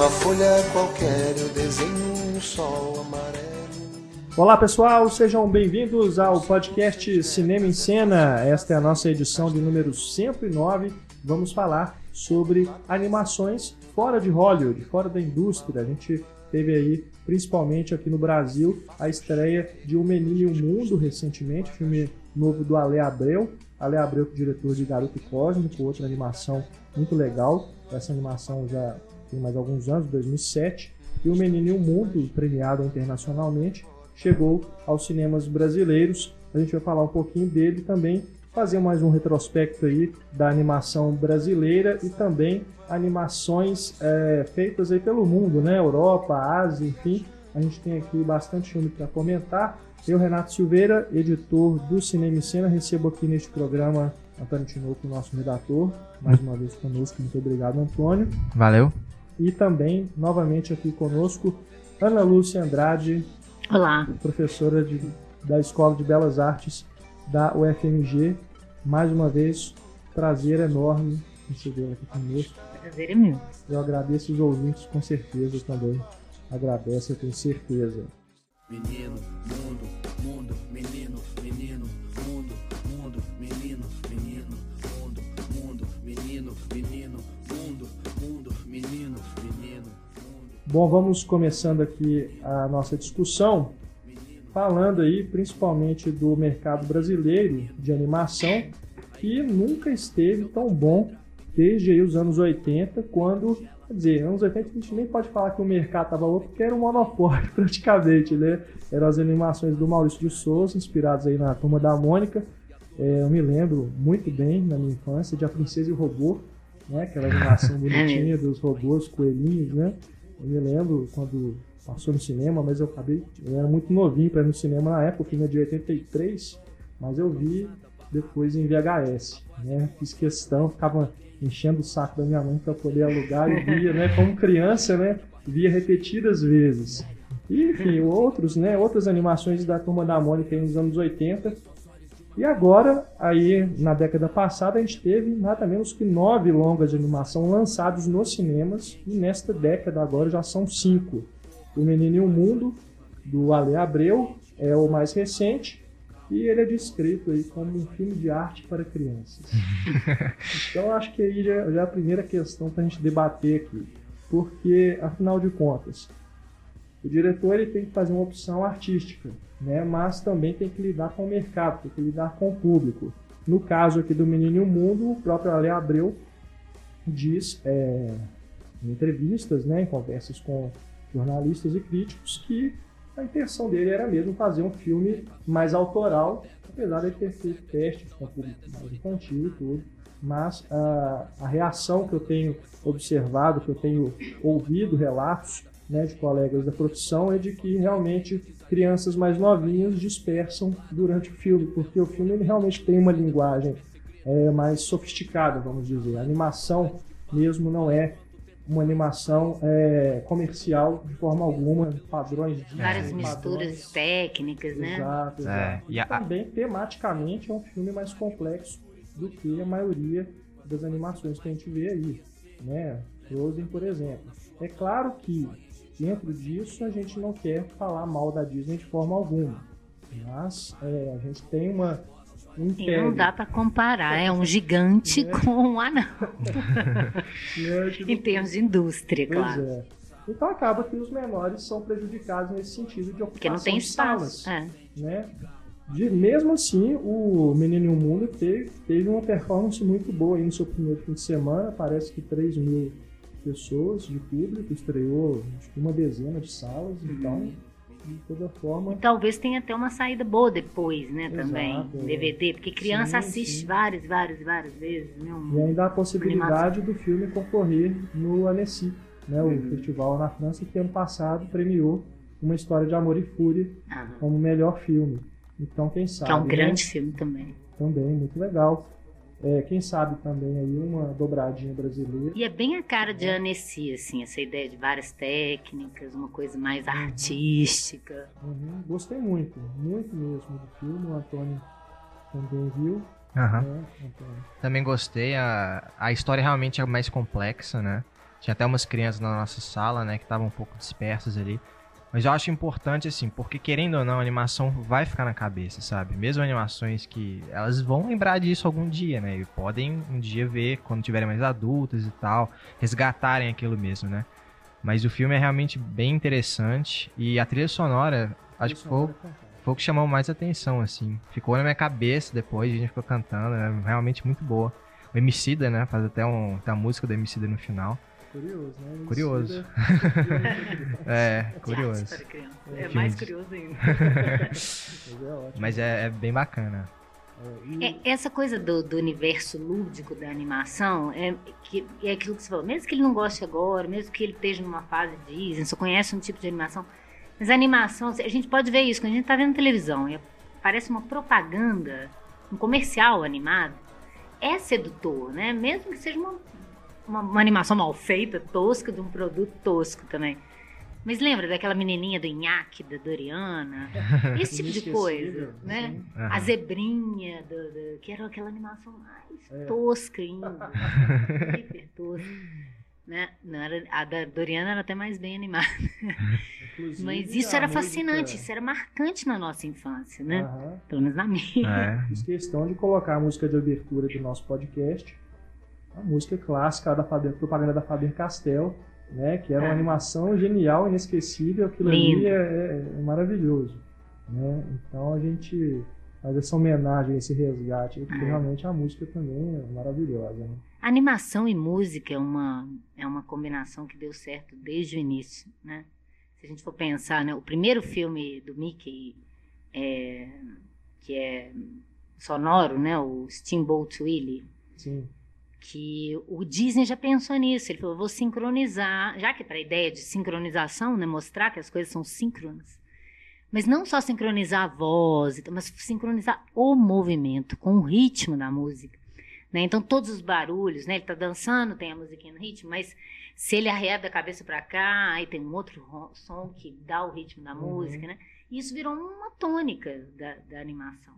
Numa folha qualquer eu desenho um sol amarelo. Olá pessoal, sejam bem-vindos ao podcast Cinema em Cena. Esta é a nossa edição de número 109. Vamos falar sobre animações fora de Hollywood, fora da indústria. A gente teve aí, principalmente aqui no Brasil, a estreia de O Menino e o Mundo recentemente, filme novo do Ale Abreu. Ale Abreu, é diretor de Garoto Cósmico, outra animação muito legal. Essa animação já tem mais alguns anos, 2007. E O Menino e o Mundo, premiado internacionalmente, chegou aos cinemas brasileiros. A gente vai falar um pouquinho dele também, fazer mais um retrospecto aí da animação brasileira e também animações é, feitas aí pelo mundo, né? Europa, Ásia, enfim. A gente tem aqui bastante filme para comentar. Eu, Renato Silveira, editor do Cinema e Cena, recebo aqui neste programa Antônio Tinoco, nosso redator, mais uma vez conosco. Muito obrigado, Antônio. Valeu. E também, novamente aqui conosco, Ana Lúcia Andrade, Olá. Professora de, da Escola de Belas Artes da UFMG. Mais uma vez, prazer enorme recebê-la aqui conosco. Prazer é meu. Eu agradeço os ouvintes, com certeza também. Agradece, eu tenho certeza. Menino, mundo, Bom, vamos começando aqui a nossa discussão, falando aí principalmente do mercado brasileiro de animação, que nunca esteve tão bom desde aí os anos 80, quando, quer dizer, anos 80 a gente nem pode falar que o mercado estava louco, porque era um monopólio praticamente, né? Eram as animações do Maurício de Souza, inspiradas aí na Turma da Mônica. É, eu me lembro muito bem na minha infância de A Princesa e o Robô, né? Aquela animação bonitinha dos robôs, coelhinhos, né? Eu me lembro quando passou no cinema, mas eu acabei. Eu era muito novinho para ir no cinema na época, o filme é de 83, mas eu vi depois em VHS. Né? Fiz questão, ficava enchendo o saco da minha mãe para poder alugar e via, né? Como criança, né? Via repetidas vezes. E, enfim, outros, né? Outras animações da Turma da Mônica nos anos 80. E agora, aí na década passada, a gente teve nada menos que nove longas de animação lançados nos cinemas. E nesta década agora já são cinco. O Menino e o Mundo, do Ale Abreu, é o mais recente. E ele é descrito aí como um filme de arte para crianças. então acho que aí já, já é a primeira questão para a gente debater aqui. Porque, afinal de contas, o diretor ele tem que fazer uma opção artística, né? mas também tem que lidar com o mercado, tem que lidar com o público. No caso aqui do Menino Mundo, o próprio Ale Abreu diz é, em entrevistas, né, em conversas com jornalistas e críticos, que a intenção dele era mesmo fazer um filme mais autoral, apesar de ter feito testes com público mais infantil e tudo. Mas a, a reação que eu tenho observado, que eu tenho ouvido relatos né, de colegas da profissão, é de que realmente crianças mais novinhas dispersam durante o filme, porque o filme ele realmente tem uma linguagem é, mais sofisticada, vamos dizer. A animação mesmo não é uma animação é, comercial de forma alguma, padrões de Várias misturas técnicas, né? Exato, exato. É, e e a- também, tematicamente, é um filme mais complexo do que a maioria das animações que a gente vê aí. Né? Frozen, por exemplo. É claro que, dentro disso, a gente não quer falar mal da Disney de forma alguma. Mas é, a gente tem uma, não dá pra comparar, é um gigante É. com um anão, né, em termos de indústria, Pois claro. é. Então acaba que os menores são prejudicados nesse sentido de ocupação Porque não tem espaço. salas, É. né? De, mesmo assim, o Menino e o Mundo teve, teve uma performance muito boa aí no seu primeiro fim de semana. Parece que 3 mil pessoas de público estreou acho que uma dezena de salas. Então, de toda forma, E talvez tenha até uma saída boa depois, né, Exato, também, é. DVD, porque criança Sim, assiste sim. várias, várias, várias vezes, né? um- E ainda há a possibilidade do filme concorrer no Annecy, né, o Uhum. festival na França, que ano passado premiou Uma História de Amor e Fúria Ah, como melhor filme. Então, quem sabe. que é um né? grande filme também. Também, muito legal. É, quem sabe também aí uma dobradinha brasileira. E é bem a cara de Annecy, assim, essa ideia de várias técnicas, uma coisa mais Uhum. artística. Uhum, Gostei muito, muito mesmo do filme. O Antônio também viu. Aham. né, Antônio? Também gostei. A, a história realmente é mais complexa, né? Tinha até umas crianças na nossa sala, né, que estavam um pouco dispersas ali. Mas eu acho importante, assim, porque querendo ou não, a animação vai ficar na cabeça, sabe? Mesmo animações que elas vão lembrar disso algum dia, né? E podem um dia ver quando tiverem mais adultas e tal, resgatarem aquilo mesmo, né? Mas o filme é realmente bem interessante e a trilha sonora, acho que foi, foi o que chamou mais atenção, assim. Ficou na minha cabeça depois, a gente ficou cantando, é realmente muito boa. O Emicida, né? Faz até um, tem a música do Emicida no final. Curioso, né? Curioso. é, curioso. É mais curioso ainda. Mas é, é bem bacana. É, essa coisa do, do, universo lúdico da animação é, que, é aquilo que você falou. Mesmo que ele não goste agora, mesmo que ele esteja numa fase Disney, só conhece um tipo de animação. Mas a animação, a gente pode ver isso quando a gente está vendo televisão e parece uma propaganda, um comercial animado. É sedutor, né? Mesmo que seja uma, uma, uma animação mal feita, tosca, de um produto tosco também. Mas lembra daquela menininha do Inhaque, da Doriana? Esse tipo de coisa, né? A zebrinha, do, do, que era aquela animação mais é. tosca ainda. hiper tosca. Né? Não era, a da Doriana era até mais bem animada. Inclusive, Mas isso era música... fascinante, isso era marcante na nossa infância, né? Uhum. Pelo menos na minha. É. Fiz questão de colocar a música de abertura do nosso podcast. A música clássica da Faber, propaganda da Faber Castell né? Que era uma é. animação genial, inesquecível, aquilo Lindo. ali é, é, é, maravilhoso, né? Então a gente faz essa homenagem, esse resgate, porque é. realmente a música também é maravilhosa, né? Animação e música é uma, é uma combinação que deu certo desde o início, né? Se a gente for pensar, né? O primeiro filme do Mickey, é, que é sonoro, né? O Steamboat Willie. Sim que o Disney já pensou nisso. Ele falou: vou sincronizar, já que para a ideia de sincronização, né, mostrar que as coisas são síncronas. Mas não só sincronizar a voz, mas sincronizar o movimento com o ritmo da música. Né? Então, todos os barulhos, né? ele está dançando, tem a musiquinha no ritmo, mas se ele arreda a cabeça para cá, aí tem um outro som que dá o ritmo da uhum. música. Né? E isso virou uma tônica da, da animação.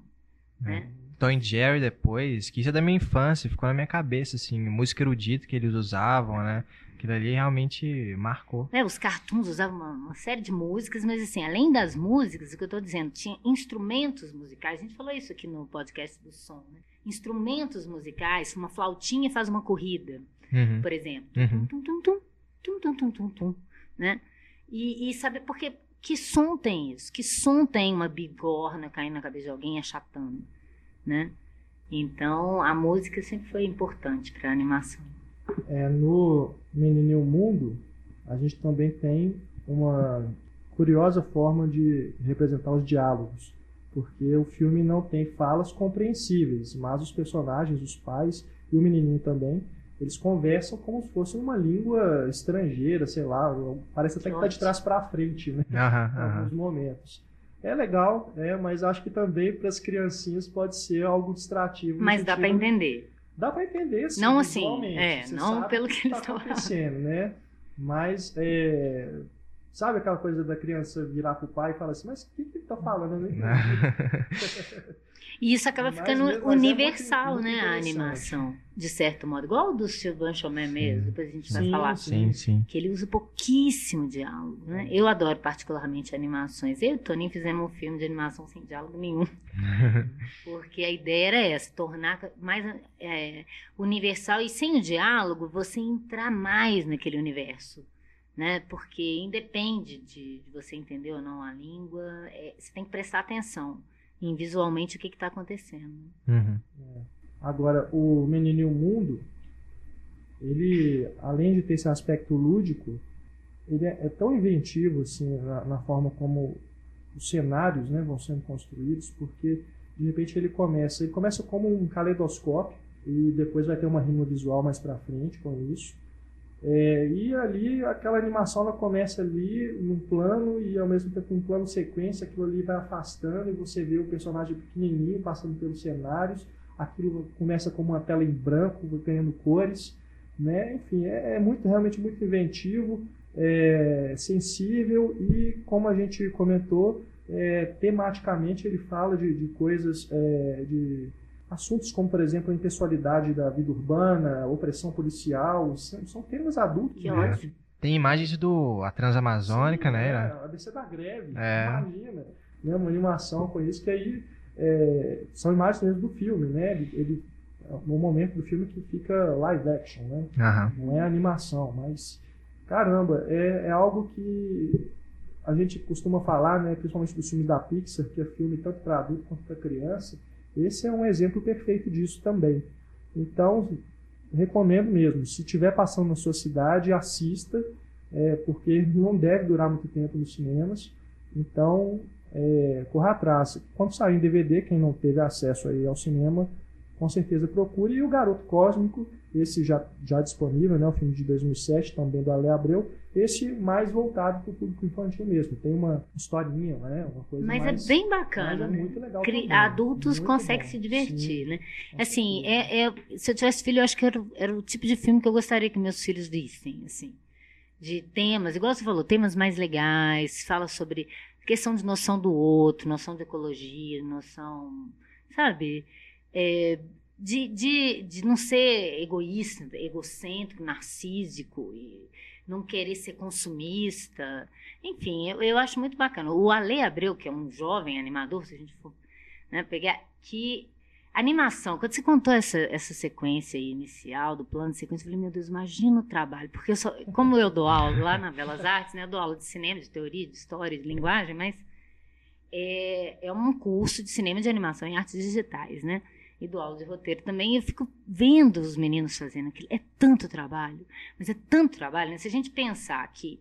Né? É. Tom Jerry depois, que isso é da minha infância, ficou na minha cabeça, assim, música erudita que eles usavam, né? Aquilo ali realmente marcou. É, os cartoons usavam uma, uma, série de músicas, mas assim, além das músicas, o que eu estou dizendo, tinha instrumentos musicais, a gente falou isso aqui no podcast do som, né? Instrumentos musicais, uma flautinha faz uma corrida, uhum. por exemplo. Uhum. Tum, tum, tum, tum, tum, tum, tum, tum, né? E, e sabe, porque que som tem isso? Que som tem uma bigorna caindo na cabeça de alguém achatando? né? Então, a música sempre foi importante para a animação. É, no Menino e o Mundo, a gente também tem uma curiosa forma de representar os diálogos, porque o filme não tem falas compreensíveis, mas os personagens, os pais e o menininho também, eles conversam como se fosse uma língua estrangeira, sei lá, parece até que está de trás para frente, né? Aham, em alguns momentos. É legal, é, mas acho que também para as criancinhas pode ser algo distrativo. Mas dá para entender. Dá para entender, sim. Não assim, é, não pelo que, que eles estão tá acontecendo, né? Mas é, sabe aquela coisa da criança virar pro pai e falar assim, mas o que, que ele tá falando? Eu E isso acaba ficando mesmo, universal, é muito, muito né? A animação, de certo modo. Igual o do Sylvain Chomet mesmo, depois a gente vai falar. Sim, sim. Que ele usa pouquíssimo diálogo, né? Eu adoro particularmente animações. Eu e o Toninho fizemos um filme de animação sem diálogo nenhum. Porque a ideia era essa, tornar mais é, universal e sem o diálogo, você entrar mais naquele universo. Né? Porque independe de, de você entender ou não a língua, é, você tem que prestar atenção em visualmente o que está acontecendo. Uhum. É. Agora, o Menino e o Mundo, ele, além de ter esse aspecto lúdico, ele é, é tão inventivo assim, na, na, forma como os cenários né, vão sendo construídos, porque de repente ele começa, ele começa como um caleidoscópio e depois vai ter uma rima visual mais para frente com isso. É, e ali aquela animação ela começa ali num plano e ao mesmo tempo um plano sequência, aquilo ali vai afastando e você vê o personagem pequenininho passando pelos cenários, aquilo começa como uma tela em branco, ganhando cores, né? Enfim, é, é muito realmente muito inventivo, é, sensível e como a gente comentou, é, tematicamente ele fala de, de coisas é, de assuntos como, por exemplo, a impessoalidade da vida urbana, opressão policial, são, são temas adultos Que ótimo. Tem imagens do a Transamazônica, Sim, né? É, a ABC da greve, É. imagina. Né, uma animação com isso, que aí é, são imagens mesmo do filme, né? Ele, ele, no momento do filme que fica live action, né? Aham. Não é animação, mas caramba, é, é algo que a gente costuma falar, né? Principalmente dos filmes da Pixar, que é filme tanto para adulto quanto para criança. Esse é um exemplo perfeito disso também. Então, recomendo mesmo. Se estiver passando na sua cidade, assista, é, porque não deve durar muito tempo nos cinemas. Então, é, corra atrás. Quando sair em DVD, quem não teve acesso aí ao cinema, com certeza procure. E o Garoto Cósmico, esse já, já disponível, né, o filme de 2007, também do Ale Abreu, esse mais voltado para o público infantil mesmo. Tem uma historinha, né, uma coisa Mas mais... é bem bacana, é muito legal Cri- também. Adultos Muito conseguem bom. se divertir, Sim, né? Assim, é, é- se eu tivesse filho, eu acho que era, era o tipo de filme que eu gostaria que meus filhos vissem, assim. De temas, igual você falou, temas mais legais, fala sobre questão de noção do outro, noção de ecologia, noção, sabe? É, de, de, de não ser egoísta, egocêntrico, narcísico, e não querer ser consumista. Enfim, eu, eu acho muito bacana. O Ale Abreu, que é um jovem animador, se a gente for né, pegar, que animação, quando você contou essa, essa sequência inicial do plano de sequência, eu falei, meu Deus, imagina o trabalho, porque eu só, como eu dou aula lá na Belas Artes, né, eu dou aula de cinema, de teoria, de história, de linguagem, mas é, é um curso de cinema de animação em artes digitais, né? E aula de roteiro também, eu fico vendo os meninos fazendo aquilo. É tanto trabalho, mas é tanto trabalho, né? Se a gente pensar que,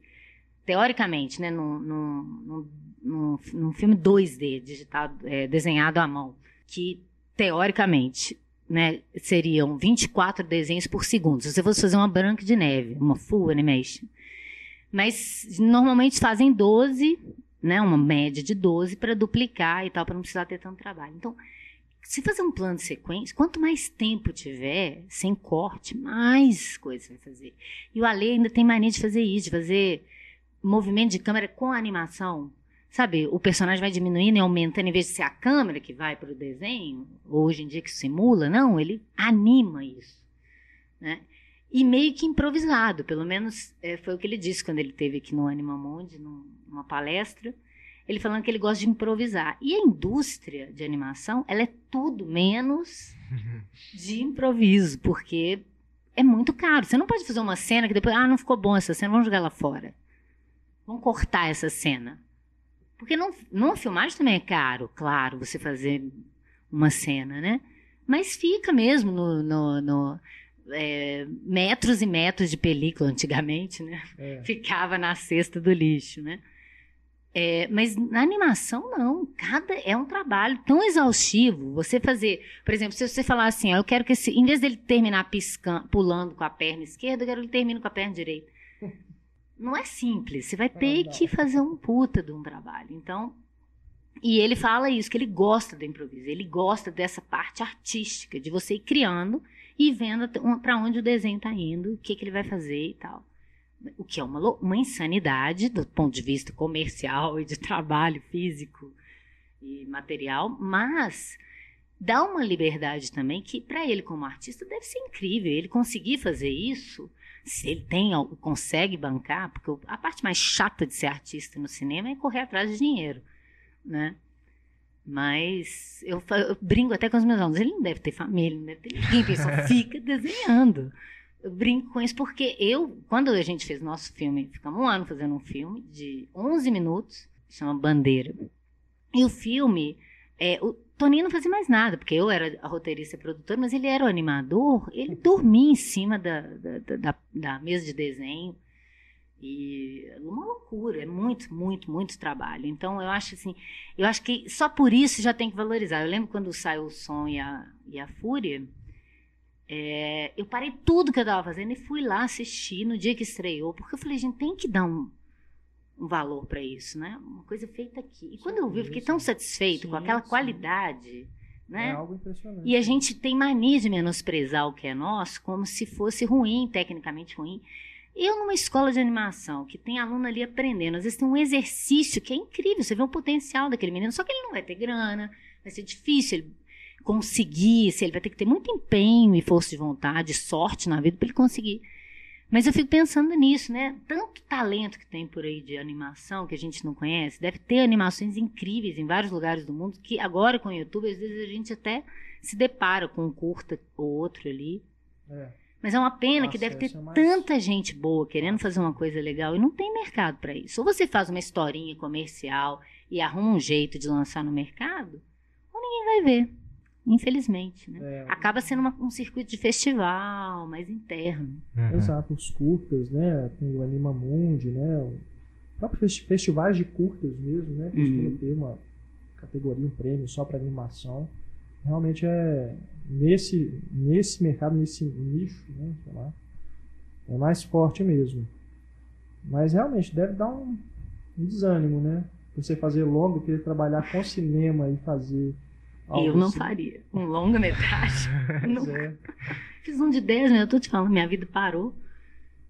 teoricamente, né, num, num, num, num filme 2D, digitado, é, desenhado à mão, que teoricamente né, seriam 24 desenhos por segundo. Se você fosse fazer uma branca de neve, uma full animation. Mas normalmente fazem 12, né, uma média de 12 para duplicar e tal, para não precisar ter tanto trabalho. Então, se fazer um plano de sequência, quanto mais tempo tiver, sem corte, mais coisa você vai fazer. E o Ale ainda tem mania de fazer isso, de fazer movimento de câmera com animação. Sabe, o personagem vai diminuindo e aumentando, em vez de ser a câmera que vai para o desenho, hoje em dia que simula, não, ele anima isso. Né? E meio que improvisado, pelo menos é, foi o que ele disse quando ele teve aqui no Animamundi, num- numa palestra, ele falando que ele gosta de improvisar. E a indústria de animação, ela é tudo menos de improviso, porque é muito caro. Você não pode fazer uma cena que depois, ah, não ficou bom essa cena, vamos jogar ela fora. Vamos cortar essa cena. Porque não, numa filmagem também é caro, claro, você fazer uma cena, né? Mas fica mesmo no, no- no, é, metros e metros de película antigamente, né? É. Ficava na cesta do lixo, né? É, mas na animação não, cada é um trabalho tão exaustivo. Você fazer, por exemplo, se você falar assim, ó, eu quero que esse, em vez dele terminar piscando, pulando com a perna esquerda, eu quero que ele termine com a perna direita. Não é simples. Você vai ter não. que fazer um puta de um trabalho. Então, e ele fala isso, que ele gosta do improviso, ele gosta dessa parte artística, de você ir criando e vendo para onde o desenho está indo, o que, que ele vai fazer e tal. O que é uma, uma insanidade do ponto de vista comercial e de trabalho físico e material, mas dá uma liberdade também que para ele como artista deve ser incrível. Ele conseguir fazer isso, se ele tem, consegue bancar, porque a parte mais chata de ser artista no cinema é correr atrás de dinheiro, né? Mas eu, eu brinco até com os meus alunos, ele não deve ter família, não deve ter ninguém, ele só fica desenhando. Eu brinco com isso porque eu, quando a gente fez nosso filme, ficamos um ano fazendo um filme de 11 minutos, chama Bandeira. E o filme, é, o Toninho não fazia mais nada, porque eu era a roteirista e produtora, mas ele era o animador, ele dormia em cima da, da, da- da- mesa de desenho. E é uma loucura, é muito, muito, muito trabalho. Então eu acho assim, eu acho que só por isso já tem que valorizar. Eu lembro quando saiu o som e a, e a Fúria, é, eu parei tudo que eu estava fazendo e fui lá assistir no dia que estreou, porque eu falei, gente, tem que dar um, um valor para isso, né? Uma coisa feita aqui. E quando eu vi, eu fiquei tão satisfeito com Sim, aquela sim. qualidade, É né? algo impressionante. E a gente tem mania de menosprezar o que é nosso como se fosse ruim, tecnicamente ruim. Eu, numa escola de animação, que tem aluno ali aprendendo, às vezes tem um exercício que é incrível, você vê o potencial daquele menino, só que ele não vai ter grana, vai ser difícil. Ele... conseguir, se ele vai ter que ter muito empenho e força de vontade, sorte na vida para ele conseguir. Mas eu fico pensando nisso, né? Tanto talento que tem por aí de animação que a gente não conhece, deve ter animações incríveis em vários lugares do mundo que agora com o YouTube às vezes a gente até se depara com um curta ou outro ali. É. Mas é uma pena O que deve ter é mais- tanta gente boa querendo fazer uma coisa legal e não tem mercado para isso. Ou você faz uma historinha comercial e arruma um jeito de lançar no mercado, ou ninguém vai ver. Infelizmente, né? É, Acaba sendo uma- um circuito de festival mais interno. Uhum. Exato, os curtas, né? Tem o Anima Mundi, né? O próprio festi- festivais de curtas mesmo, né? Costuma Uhum. ter uma categoria, um prêmio só para animação. Realmente é nesse, nesse mercado, nesse nicho, né? Sei lá, é mais forte mesmo. Mas realmente deve dar um, um desânimo, né? Você fazer longa, querer trabalhar com cinema e fazer. Algo eu não assim. faria. Um longa-metragem. É. Fiz um de 10 minutos, eu tô te falando, minha vida parou.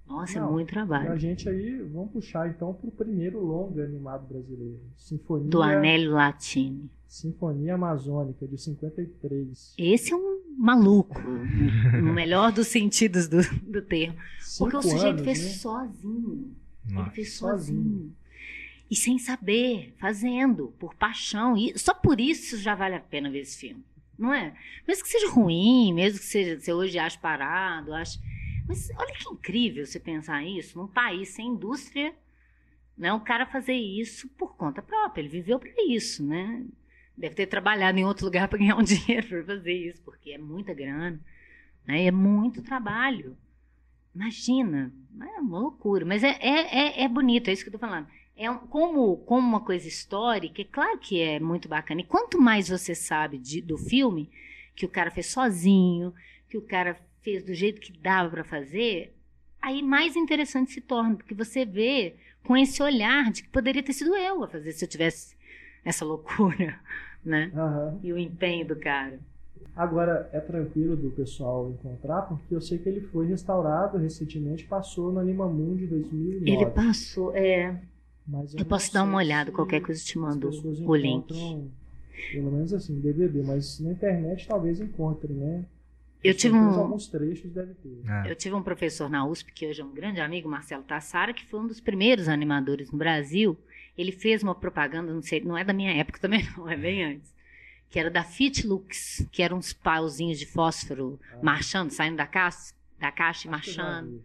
Nossa, Não, é muito trabalho. a gente aí, vamos puxar então para o primeiro longa animado brasileiro. Sinfonia, Do Anélio Latini. Sinfonia Amazônica, de 53. Esse é um maluco, no melhor dos sentidos do, do termo. Porque o Cinco sujeito anos, fez né? sozinho. Ele Nossa. fez Sozinho. sozinho. E sem saber, fazendo, por paixão. E só por isso já vale a pena ver esse filme. Não é? Mesmo que seja ruim, mesmo que seja, você hoje ache parado, ache. Mas olha que incrível você pensar isso num país sem indústria, né? O cara fazer isso por conta própria. Ele viveu para isso, né? Deve ter trabalhado em outro lugar para ganhar um dinheiro para fazer isso, porque é muita grana, né? É muito trabalho. Imagina, é uma loucura. Mas é, é, é, é bonito, é isso que eu tô falando. É um- como, como uma coisa histórica, é claro que é muito bacana. E quanto mais você sabe de- do filme, que o cara fez sozinho, que o cara fez do jeito que dava para fazer, aí mais interessante se torna, porque você vê com esse olhar de que poderia ter sido eu a fazer se eu tivesse essa loucura, né? Aham. E o empenho do cara. Agora, é tranquilo do pessoal encontrar, porque eu sei que ele foi restaurado recentemente, passou no Animamundi 2009. Ele passou, é, Eu posso dar uma olhada, qualquer coisa eu te mando o link. Pelo menos assim, DVD, mas na internet talvez encontre, né? Eu tive um- Alguns trechos deve ter. É. Eu tive um professor na USP, que hoje é um grande amigo, Marcelo Tassara, que foi um dos primeiros animadores no Brasil. Ele fez uma propaganda, não sei, não é da minha época também, não, é bem antes. Que era da Fit Lux, que eram uns pauzinhos de fósforo marchando, saindo da caixa, da caixa e marchando.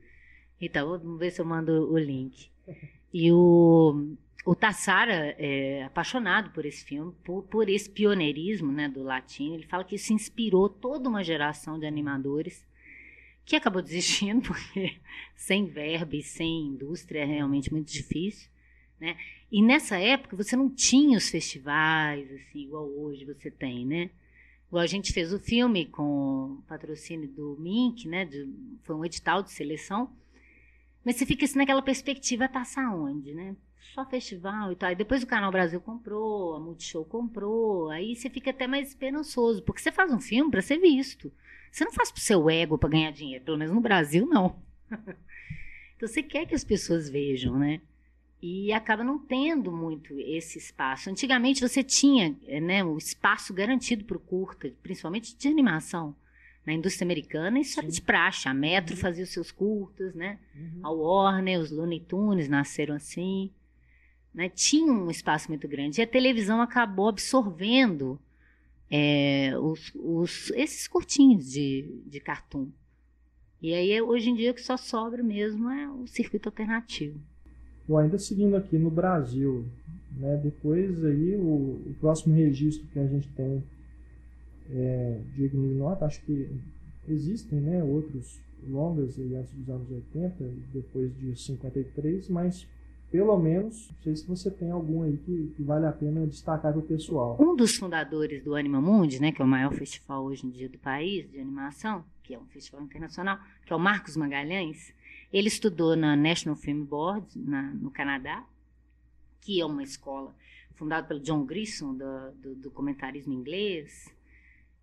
Então, vamos ver se eu mando o link. E o, o Tassara é apaixonado por esse filme, por, por esse pioneirismo né, do latino. Ele fala que isso inspirou toda uma geração de animadores que acabou desistindo, porque sem verba e sem indústria é realmente muito difícil. Né? E nessa época você não tinha os festivais, assim, igual hoje você tem, né? Igual a gente fez o filme com patrocínio do Mink, né? de- foi um edital de seleção. Mas você fica assim naquela perspectiva, taça onde, né? Só festival e tal. E depois o Canal Brasil comprou, a Multishow comprou. Aí você fica até mais esperançoso, porque você faz um filme para ser visto. Você não faz pro seu ego para ganhar dinheiro, pelo menos no Brasil não. então você quer que as pessoas vejam, né? E acaba não tendo muito esse espaço. Antigamente você tinha eh, né, o espaço garantido para o curta, principalmente de animação. Na indústria americana, isso era de praxe. A Metro fazia os seus curtas, né? Uhum. A Warner, os Looney Tunes nasceram assim. Né? Tinha um espaço muito grande. E a televisão acabou absorvendo é, os, os- esses curtinhos de, de cartoon. E aí, hoje em dia, o que só sobra mesmo é o circuito alternativo. Bom, ainda seguindo aqui no Brasil, né, depois aí o, o próximo registro que a gente tem é, de nota, acho que existem né, outros longas aí antes dos anos 80, depois de 53, mas pelo menos, não sei se você tem algum aí que, que vale a pena destacar para o pessoal. Um dos fundadores do Anima Mundi, né, que é o maior festival hoje em dia do país de animação, que é um festival internacional, que é o Marcos Magalhães, ele estudou na National Film Board, na- no Canadá, que é uma escola fundada pelo John Grissom, do, do documentarismo inglês,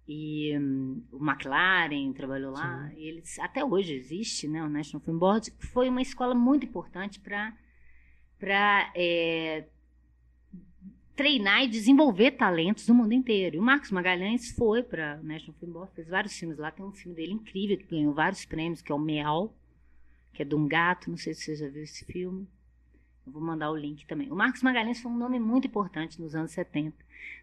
e hum, o McLaren trabalhou lá. E eles, até hoje existe né, o National Film Board, que foi uma escola muito importante para para treinar e desenvolver talentos do mundo inteiro. E o Marcos Magalhães foi para National Film Board, fez vários filmes lá. Tem um filme dele incrível que ganhou vários prêmios, que é o Meal, que é de um gato. Não sei se você já viu esse filme. Eu vou mandar o link também. O Marcos Magalhães foi um nome muito importante nos anos 70.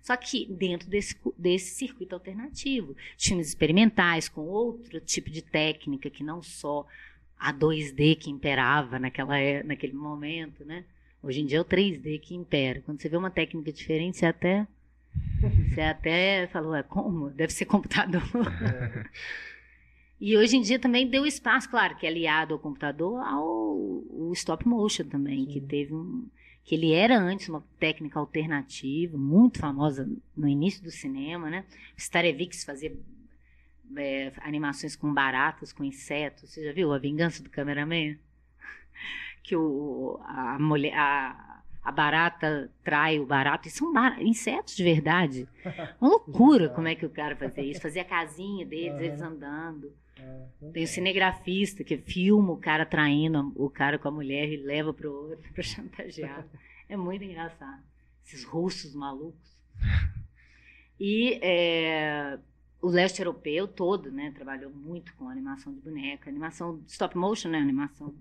Só que dentro desse, desse circuito alternativo, filmes experimentais com outro tipo de técnica que não só a 2D que imperava naquela, é- naquele momento, né? Hoje em dia é o 3D que impera. Quando você vê uma técnica diferente, você até você até falou, é como? Deve ser computador. E hoje em dia também deu espaço, claro, que é aliado ao computador, ao stop motion também, que Sim. teve um. que ele era antes uma técnica alternativa, muito famosa no início do cinema, né? Starevix fazia é, animações com baratas, com insetos. Você já viu A Vingança do Cameraman? Que o, a mulher. A, a barata trai o barato, e são bar- insetos de verdade. Uma loucura como é que o cara fazia isso. Fazia a casinha deles, eles andando. É, Tem o cinegrafista que filma o cara traindo o cara com a mulher e leva pro outro pra chantagear. É muito engraçado. Esses russos malucos. E é, o leste europeu todo, né, trabalhou muito com animação de boneca, animação stop motion, né, animação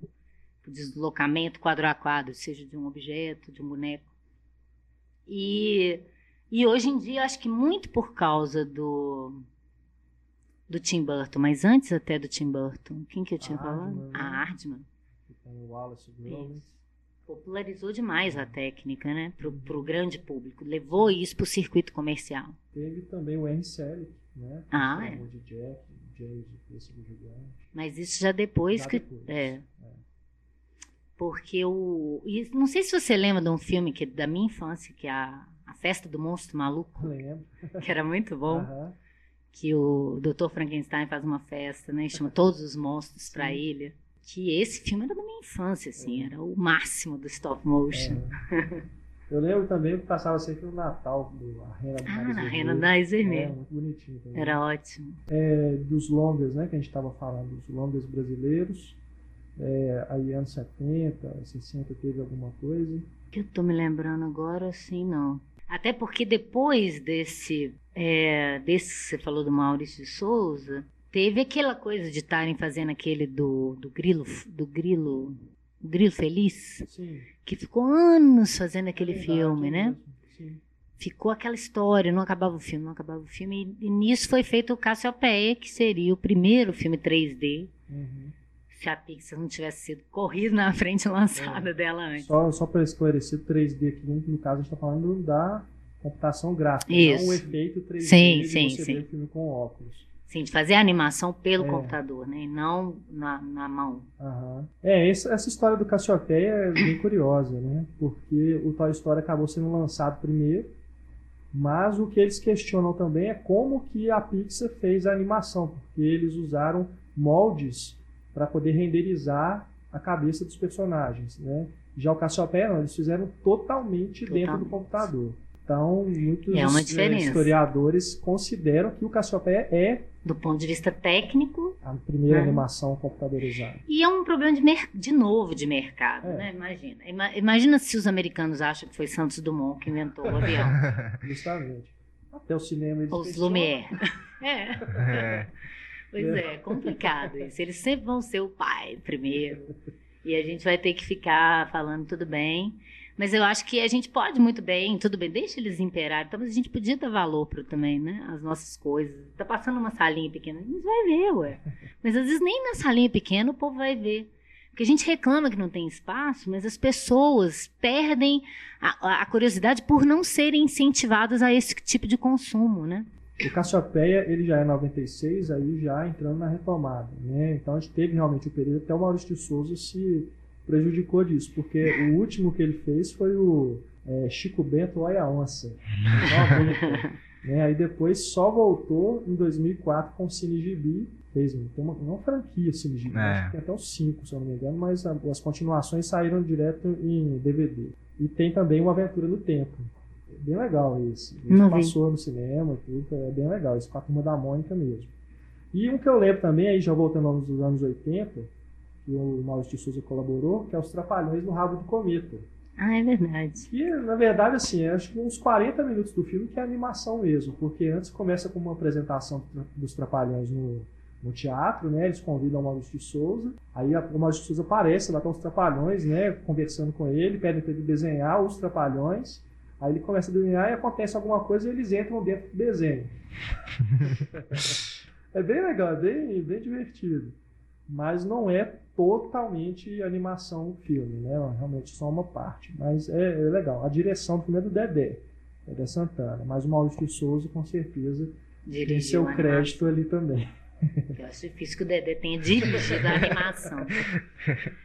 de deslocamento quadro a quadro, seja de um objeto, de um boneco. E, e hoje em dia, acho que muito por causa do do Tim Burton, mas antes até do Tim Burton, quem que eu tinha A falado? Aardman, né? A Aardman. que tem o Wallace. Popularizou demais a técnica, né, pro, pro grande público. Levou isso pro circuito comercial. Teve também o Henry Selick, né? Ah, é. de Jack, James, o Gigante. Mas isso já depois Já que. depois. É. Porque o. e não sei se você lembra de um filme que, da minha infância, que é a, a Festa do Monstro Maluco, Lembro. que era muito bom. Aham. que o Dr. Frankenstein faz uma festa, né? e Chama todos os monstros para ilha. Que esse filme era da minha infância, assim, era o máximo do stop motion. É. Eu lembro também que passava sempre no Natal, do, a Rena do Ah, Nariz Vermelho. Rena Nariz É, muito bonitinho também. Era ótimo. É, dos longas, né, que a gente estava falando, dos longas brasileiros. É, aí anos 70, 60 teve alguma coisa. Que eu tô me lembrando agora, assim, não. Até porque depois desse, é, desse que você falou do Maurício de Souza, teve aquela coisa de estarem fazendo aquele do, do grilo, do grilo, grilo feliz, Sim. que ficou anos fazendo aquele é verdade, filme, né? Sim. ficou aquela história, não acabava o filme, não acabava o filme. E, e nisso foi feito o Cassiopeia, que seria o primeiro filme 3D, Uhum. Se a Pixar não tivesse sido corrido na frente lançada dela antes. Só, só para esclarecer, 3D aqui, no caso, a gente está falando da computação gráfica, Isso. não o efeito 3D Sim, sim, você sim. o filme com óculos. Sim, de fazer a animação pelo É. computador, né? E não na, na mão. Aham. É, essa, essa história do Cassiopeia é bem curiosa, né? Porque o Toy Story acabou sendo lançado primeiro, mas o que eles questionam também é como que a Pixar fez a animação, porque eles usaram moldes para poder renderizar a cabeça dos personagens, né? Já o Cassiopeia, não, eles fizeram totalmente dentro do Totalmente. computador. Então, muitos É uma diferença. historiadores consideram que o Cassiopeia é Do ponto de vista técnico, a primeira Uhum. animação computadorizada. e é um problema de, mer- de novo de mercado, É. né? Imagina. Ima- Imagina se os americanos acham que foi Santos Dumont que inventou o avião. Justamente. Até o cinema eles Ou os. Lumière. É. É. Pois é, complicado isso. Eles sempre vão ser o pai primeiro. E a gente vai ter que ficar falando tudo bem. Mas eu acho que a gente pode muito bem, tudo bem, deixa eles imperarem. Mas a gente podia dar valor para também, né? As nossas coisas. Tá passando uma salinha pequena, a gente vai ver, ué. Mas às vezes nem na salinha pequena o povo vai ver. Porque a gente reclama que não tem espaço, mas as pessoas perdem a, a curiosidade por não serem incentivadas a esse tipo de consumo, né? O Cassiopeia, ele já é 96, aí já entrando na retomada, né? Então a gente teve realmente o período, até o Maurício de Souza se prejudicou disso, porque o último que ele fez foi o é, Chico Bento Olha a Onça. Né? Aí depois só voltou em 2004 com o Cine Gibi, fez uma, uma franquia Cine Gibi, É. acho que tem até uns 5, se eu não me engano, mas as continuações saíram direto em DVD. E tem também uma Aventura no Tempo. Bem legal esse. Esse Não vi. passou no cinema, tudo, é bem legal. Esse com a turma da Mônica mesmo. E um que eu lembro também, aí já voltando aos anos 80, que o Maurício de Souza colaborou, que é os Trapalhões no Rabo do Cometa. Ah, é verdade. E, na verdade, assim, acho que uns 40 minutos do filme que é animação mesmo, porque antes começa com uma apresentação dos Trapalhões no, no teatro, né? Eles convidam o Maurício de Souza, aí a- o Maurício de Souza aparece, lá estão os Trapalhões, né? Conversando com ele, pedem para ele desenhar os Trapalhões, aí ele começa a desenhar e acontece alguma coisa e eles entram dentro do desenho. é bem legal, é bem, bem divertido. Mas não é totalmente animação o filme, né? Realmente só uma parte. Mas é, é legal. A direção do filme é do Dedé, Dedé Santana. Mas o Maurício de Souza, com certeza, tem Dirigiu seu a crédito ali também. Eu acho difícil que o Dedé tenha dirigido a animação.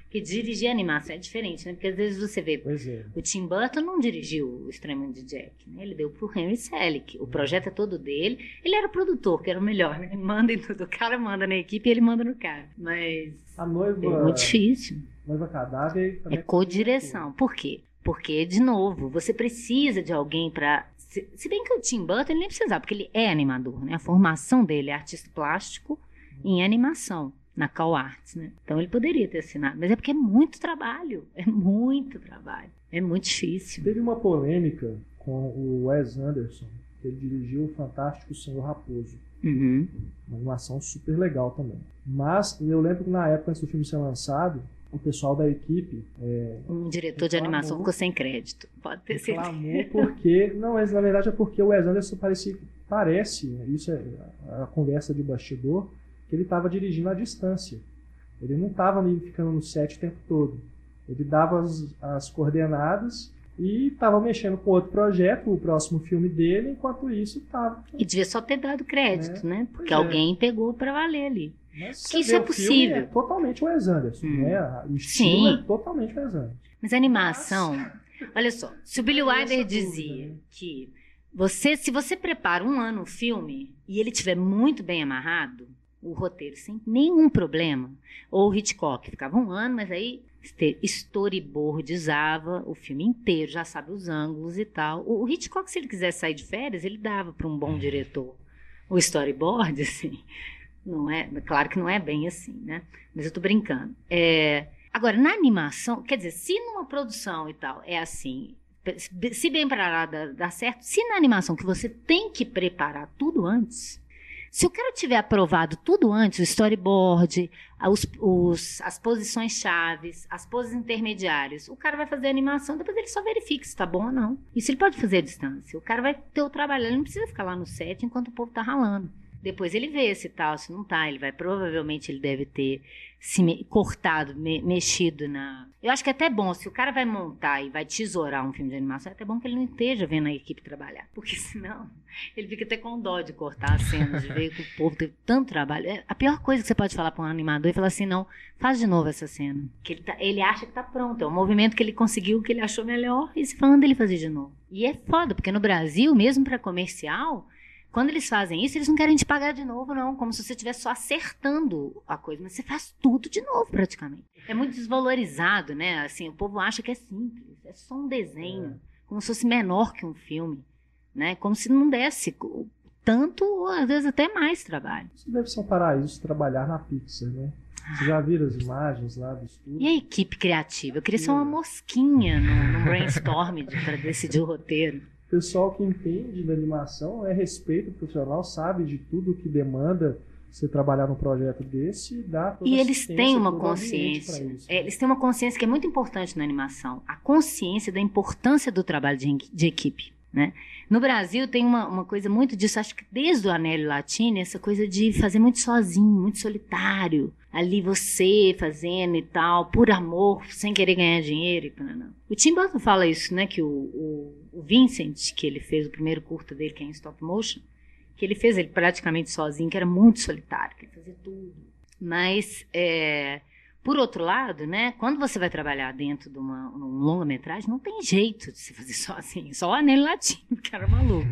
Porque dirigir animação é diferente, né? Porque às vezes você vê. É. O Tim Burton não dirigiu o Extremo de Jack, né? Ele deu pro Henry Selick. O projeto é todo dele. Ele era o produtor, que era o melhor, né? Manda em tudo. O cara manda na equipe e ele manda no cara. Mas A noiva, é muito difícil. noiva cadáver também É co-direção. Por quê? Porque, de novo, você precisa de alguém pra. Se, se bem que o Tim Burton ele nem precisava, porque ele é animador, né? A formação dele é artista plástico em animação, na Cal Arts, né? Então ele poderia ter assinado. Mas é porque é muito trabalho. É muito trabalho. É muito difícil. Teve uma polêmica com o Wes Anderson, que ele dirigiu o Fantástico Senhor Raposo. Uhum. Uma animação super legal também. Mas eu lembro que na época, antes do filme ser lançado, o pessoal da equipe é, Um diretor de animação ficou sem crédito. Pode ter reclamou porque. Não, mas na verdade é porque o Wes Anderson parecia, parece, isso é a conversa de bastidor, que ele estava dirigindo à distância. Ele não estava ali ficando no set o tempo todo. Ele dava as, as coordenadas e estava mexendo com outro projeto, o próximo filme dele, enquanto isso estava. E devia só ter dado crédito, né? Porque Pois é. alguém pegou pra valer ali. Mas Que isso é o filme possível. É totalmente Wes Anderson, Hum. né? O estilo Sim. é totalmente Wes Anderson. Mas a animação, olha só, se o Billy Wilder dúvida, dizia né? que você, se você prepara um ano o filme e ele tiver muito bem amarrado, o roteiro sem nenhum problema, ou o Hitchcock ficava um ano, mas aí este- storyboardizava o filme inteiro, já sabe os ângulos e tal. O, o Hitchcock, se ele quisesse sair de férias, ele dava para um bom diretor. O storyboard, assim, não é, claro que não é bem assim, né? Mas eu tô brincando. É, Agora, na animação, quer dizer, se numa produção e tal é assim, se bem preparada dá certo, se na animação que você tem que preparar tudo antes, se o cara tiver aprovado tudo antes, o storyboard, os, os- as posições chaves, as poses intermediárias, o cara vai fazer a animação, depois ele só verifica se tá bom ou não. Isso ele pode fazer à distância. O cara vai ter o trabalho, ele não precisa ficar lá no set enquanto o povo tá ralando. Depois ele vê se tal, se não tá. Ele vai, provavelmente, ele deve ter se me- cortado, me- mexido na. Eu acho que é até bom, se o cara vai montar e vai tesourar um filme de animação, é até bom que ele não esteja vendo a equipe trabalhar. Porque senão ele fica até com dó de cortar as cenas, de ver que o povo teve tanto trabalho. É, A pior coisa que você pode falar para um animador é falar assim: não, faz de novo essa cena. Que ele, tá- ele acha que tá pronto. É um movimento que ele conseguiu, que ele achou melhor, e se falando ele fazer de novo. E é foda, porque no Brasil, mesmo para comercial. Quando eles fazem isso, eles não querem te pagar de novo, não. Como se você estivesse só acertando a coisa. Mas você faz tudo de novo, praticamente. É muito desvalorizado, né? Assim, o povo acha que é simples. É só um desenho. Como se fosse menor que um filme. Né? Como se não desse tanto, ou às vezes até mais trabalho. Isso deve ser um paraíso trabalhar na Pixar, né? Vocês já viram as imagens lá do estúdio? E a equipe criativa? Eu queria ser uma mosquinha num, num brainstorm para decidir o roteiro. O pessoal que entende da animação é respeito profissional, sabe de tudo que demanda você trabalhar num projeto desse e dá toda E eles têm uma o consciência. isso. É, eles têm uma consciência que é muito importante na animação. A consciência da importância do trabalho de, de equipe. Né? No Brasil tem uma, uma coisa muito disso, acho que desde o Anélio Latino, essa coisa de fazer muito sozinho, muito solitário. Ali você fazendo e tal, por amor, sem querer ganhar dinheiro. E pananã. o Tim Burton fala isso, né? Que o, o, o Vincent, que ele fez o primeiro curta dele, que é em stop motion, que ele fez ele praticamente sozinho, que era muito solitário, que ele fazia tudo. Mas, é, por outro lado, né, quando você vai trabalhar dentro de uma um longa-metragem, não tem jeito de se fazer sozinho, só o anel latino, que era maluco.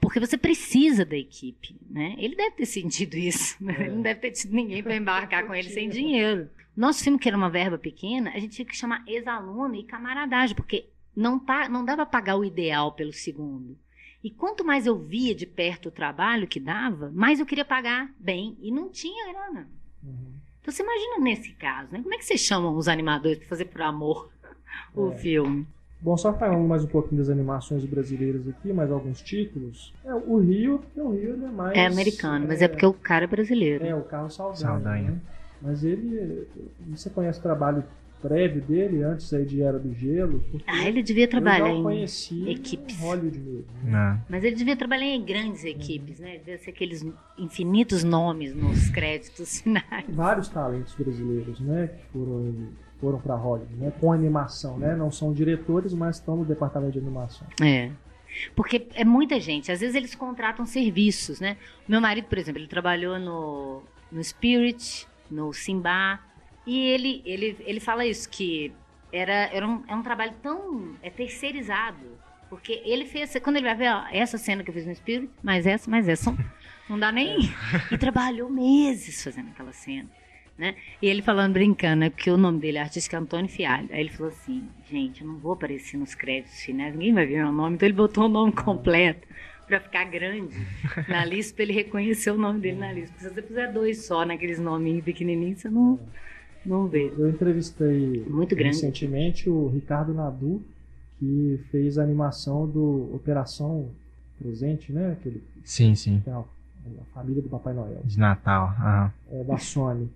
Porque você precisa da equipe, né? Ele deve ter sentido isso, né? ele não deve ter tido ninguém para embarcar com ele sem dinheiro. Nosso filme, que era uma verba pequena, a gente tinha que chamar ex-aluno e camaradagem, porque não, não dava para pagar o ideal pelo segundo. E quanto mais eu via de perto o trabalho que dava, mais eu queria pagar bem. E não tinha grana. Uhum. Então você imagina nesse caso, né? Como é que você chama os animadores para fazer por amor? o É. filme. Bom, só falando mais um pouquinho das animações brasileiras aqui, mais alguns títulos. É, o Rio, porque o Rio ele é mais. É americano, mas é porque o cara é brasileiro. É, o Carlos Saldanha. Saldanha. né? Mas ele. Você conhece o trabalho prévio dele, antes aí de Era do Gelo? Ah, ele devia trabalhar eu já o em conheci equipes. Hollywood mesmo. né? Mas ele devia trabalhar em grandes equipes, né? Devia ser aqueles infinitos nomes nos créditos finais. Vários talentos brasileiros, né? Que foram, foram para Hollywood, né? Com animação, né? Não são diretores, mas estão no departamento de animação. É. Porque é muita gente. Às vezes eles contratam serviços, né? Meu marido, por exemplo, ele trabalhou no, no Spirit, no Simba. E ele, ele, ele fala isso, que era, era um, é um trabalho tão é terceirizado. Porque ele fez, quando ele vai ver ó, essa cena que eu fiz no Spirit, mais essa, mais essa, não dá nem. E trabalhou meses fazendo aquela cena. Né? E ele falando, brincando, né? Porque o nome dele é artístico Antônio Fialho. Aí ele falou assim, gente, eu não vou aparecer nos créditos finais, ninguém vai ver meu nome. Então ele botou o nome completo pra ficar grande na lista, pra ele reconhecer o nome dele na lista. Porque se você puser dois só naqueles nominhos pequenininhos, você não, não vê. Eu entrevistei Muito grande. recentemente o Ricardo Nadu, que fez a animação do Operação Presente, né? Aquele Sim, sim. é a, família do Papai Noel, De Natal. aham. é, da Sony.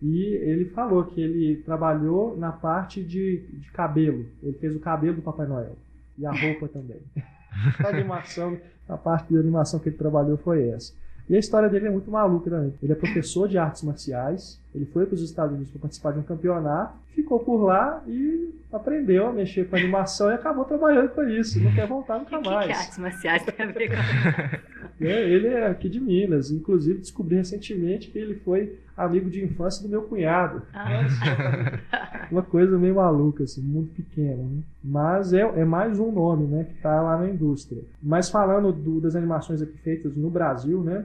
E ele falou que ele trabalhou na parte de, de cabelo. Ele fez o cabelo do Papai Noel. E a roupa também. a animação, a parte de animação que ele trabalhou foi essa. E a história dele é muito maluca também. Ele é professor de artes marciais. Ele foi para os Estados Unidos para participar de um campeonato, ficou por lá e aprendeu a mexer com animação e acabou trabalhando com isso. Não quer voltar nunca que, que mais. artes marciais tem a ver com É, ele é aqui de Minas. Inclusive, descobri recentemente que ele foi amigo de infância do meu cunhado. Ah. Uma coisa meio maluca, assim, muito pequena. Né? Mas é, é mais um nome né, que está lá na indústria. Mas falando do- das animações aqui feitas no Brasil, né?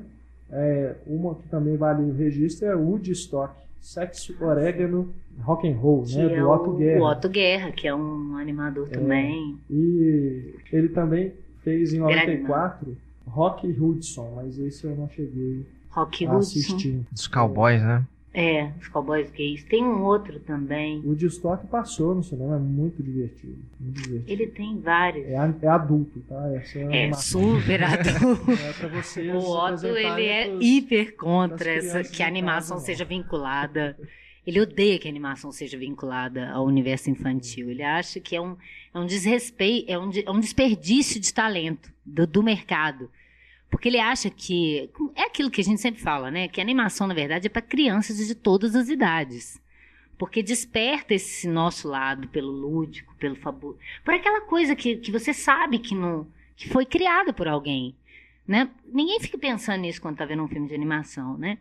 é, uma que também vale o registro é Woodstock. Sexo, orégano, rock and roll, Que né? é Do Otto Guerra. o Otto Guerra, que é um animador também. E ele também fez em Grande 94 Rock Hudson, mas esse eu não cheguei Rock a Hudson. assistir. Dos cowboys, né? É, os cowboys gays. Tem um outro também. O Woodstock passou no cinema, é muito divertido. Muito divertido. Ele tem vários. É, é adulto, tá? Essa é, É super adulto. É pra vocês O Otto, ele é pros- hiper contra essa, que a animação casa, seja vinculada. Ele odeia que a animação seja vinculada ao universo infantil. Ele acha que é um, é um desrespeito, é um, de- é um desperdício de talento do, do mercado. Porque ele acha que. É aquilo que a gente sempre fala, né? Que animação, na verdade, é para crianças de todas as idades. Porque desperta esse nosso lado pelo lúdico, pelo fabuloso. Por aquela coisa que, que você sabe que, não, que foi criada por alguém. Né? Ninguém fica pensando nisso quando tá vendo um filme de animação, né?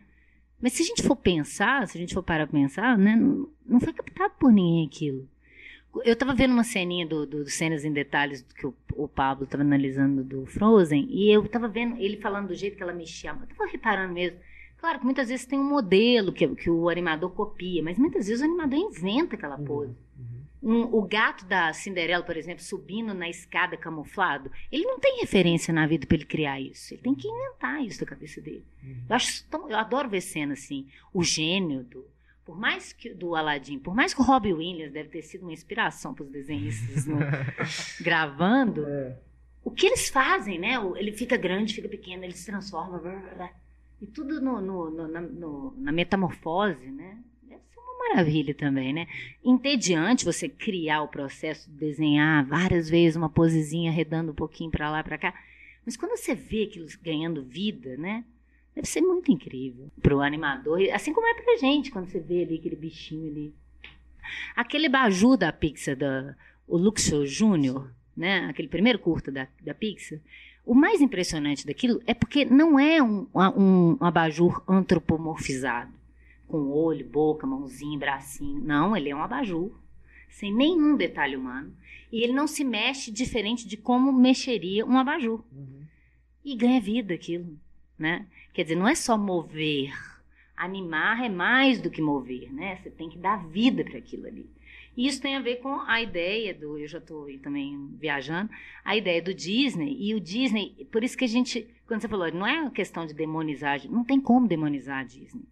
Mas se a gente for pensar, se a gente for parar pra pensar, né? Não, não foi captado por ninguém aquilo. Eu tava vendo uma ceninha do, do, do Cenas em Detalhes que o, o Pablo tava analisando do Frozen, e eu tava vendo ele falando do jeito que ela mexia. Eu tava reparando mesmo. Claro que muitas vezes tem um modelo que, que o animador copia, mas muitas vezes o animador inventa aquela pose. Um- o gato da Cinderela, por exemplo, subindo na escada camuflado, ele não tem referência na vida para ele criar isso. Ele tem que inventar isso da cabeça dele. Eu, acho eu adoro ver cena assim. O gênio do. Por mais que do Aladdin, por mais que o Robbie Williams deve ter sido uma inspiração para os desenhistas no- gravando, É, o que eles fazem, né? Ele fica grande, fica pequeno, ele se transforma. blá, blá, blá. E tudo no, no- no- na, na metamorfose, né? Deve ser uma maravilha também, né? Entediante você criar o processo de desenhar várias vezes uma posezinha redando um pouquinho para lá, para cá. Mas quando você vê aquilo ganhando vida, né? Deve ser muito incrível pro animador, assim como é pra gente quando você vê ali aquele bichinho ali. Aquele baju da Pixar, da, o Luxo Júnior, né? Aquele primeiro curta da, da Pixar. O mais impressionante daquilo é porque não é um, um, um abajur antropomorfizado, com olho, boca, mãozinha, bracinho. Não, ele é um abajur, sem nenhum detalhe humano. E ele não se mexe diferente de como mexeria um abajur. uhum. E ganha vida aquilo, né? Quer dizer, não é só mover. Animar é mais do que mover, né? Você tem que dar vida para aquilo ali. E isso tem a ver com a ideia do, eu já estou também viajando, a ideia do Disney. E o Disney, por isso que a gente, quando você falou, não é uma questão de demonizar, não tem como demonizar a Disney.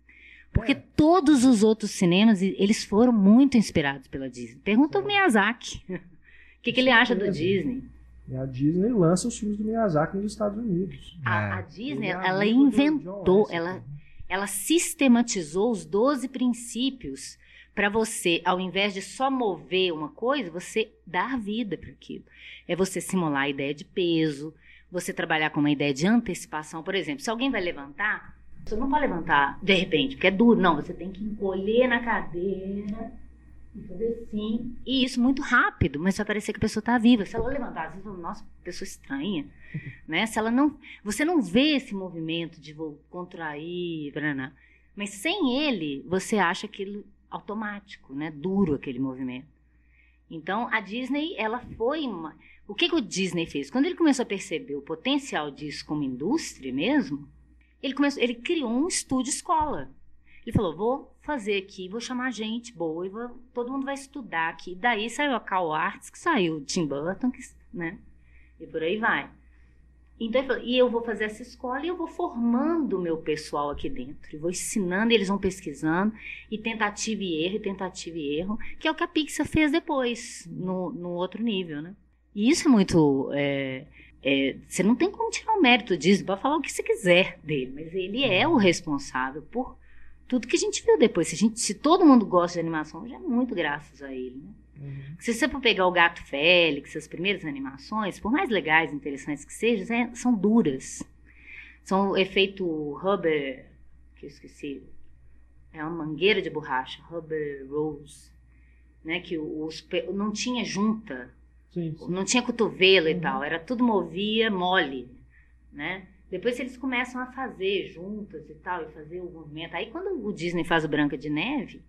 Porque É. todos os outros cinemas, eles foram muito inspirados pela Disney. Pergunta ao Miyazaki. O que, que ele acha do. Disney? A Disney lança os filmes do Miyazaki nos Estados Unidos. A, É. a Disney, é ela do John inventou, ela, ela sistematizou os 12 princípios para você, ao invés de só mover uma coisa, você dar vida para aquilo. É você simular a ideia de peso, você trabalhar com uma ideia de antecipação. Por exemplo, se alguém vai levantar, você não pode levantar de repente, porque é duro. Não, você tem que encolher na cadeira e fazer assim. E isso muito rápido, mas vai parecer que a pessoa está viva. Se ela levantar, você fala, nossa, pessoa estranha. Né? Se ela não, você não vê esse movimento de vou contrair, mas sem ele, você acha aquilo automático, né? Duro aquele movimento. Então, a Disney, ela foi uma... O que, que o Disney fez? Quando ele começou a perceber o potencial disso como indústria mesmo, ele, começou, ele criou um estúdio escola. Ele falou, vou fazer aqui, vou chamar gente boa, e vou, todo mundo vai estudar aqui. Daí saiu a Cal Arts, que saiu o Tim Burton, que, né? E por aí vai. Então falou, e eu vou fazer essa escola e eu vou formando o meu pessoal aqui dentro. E vou ensinando, eles vão pesquisando, e tentativa e erro, e tentativa e erro, que é o que a Pixar fez depois, no, no outro nível, né? E isso é muito. é, é, você não tem como tirar o mérito disso, pode falar o que você quiser dele, mas ele é o responsável por tudo que a gente viu depois. Se, a gente, se todo mundo gosta de animação, já é muito graças a ele, né? Se você for pegar o Gato Félix, as primeiras animações, por mais legais e interessantes que sejam, é- são duras. São o efeito rubber, que eu esqueci, é uma mangueira de borracha, rubber rose, né, que os, não tinha junta, Sim, sim. não tinha cotovelo e Uhum. tal, era tudo movia mole, né? Depois eles começam a fazer juntas e tal, e fazer o movimento. Aí quando o Disney faz o Branca de Neve,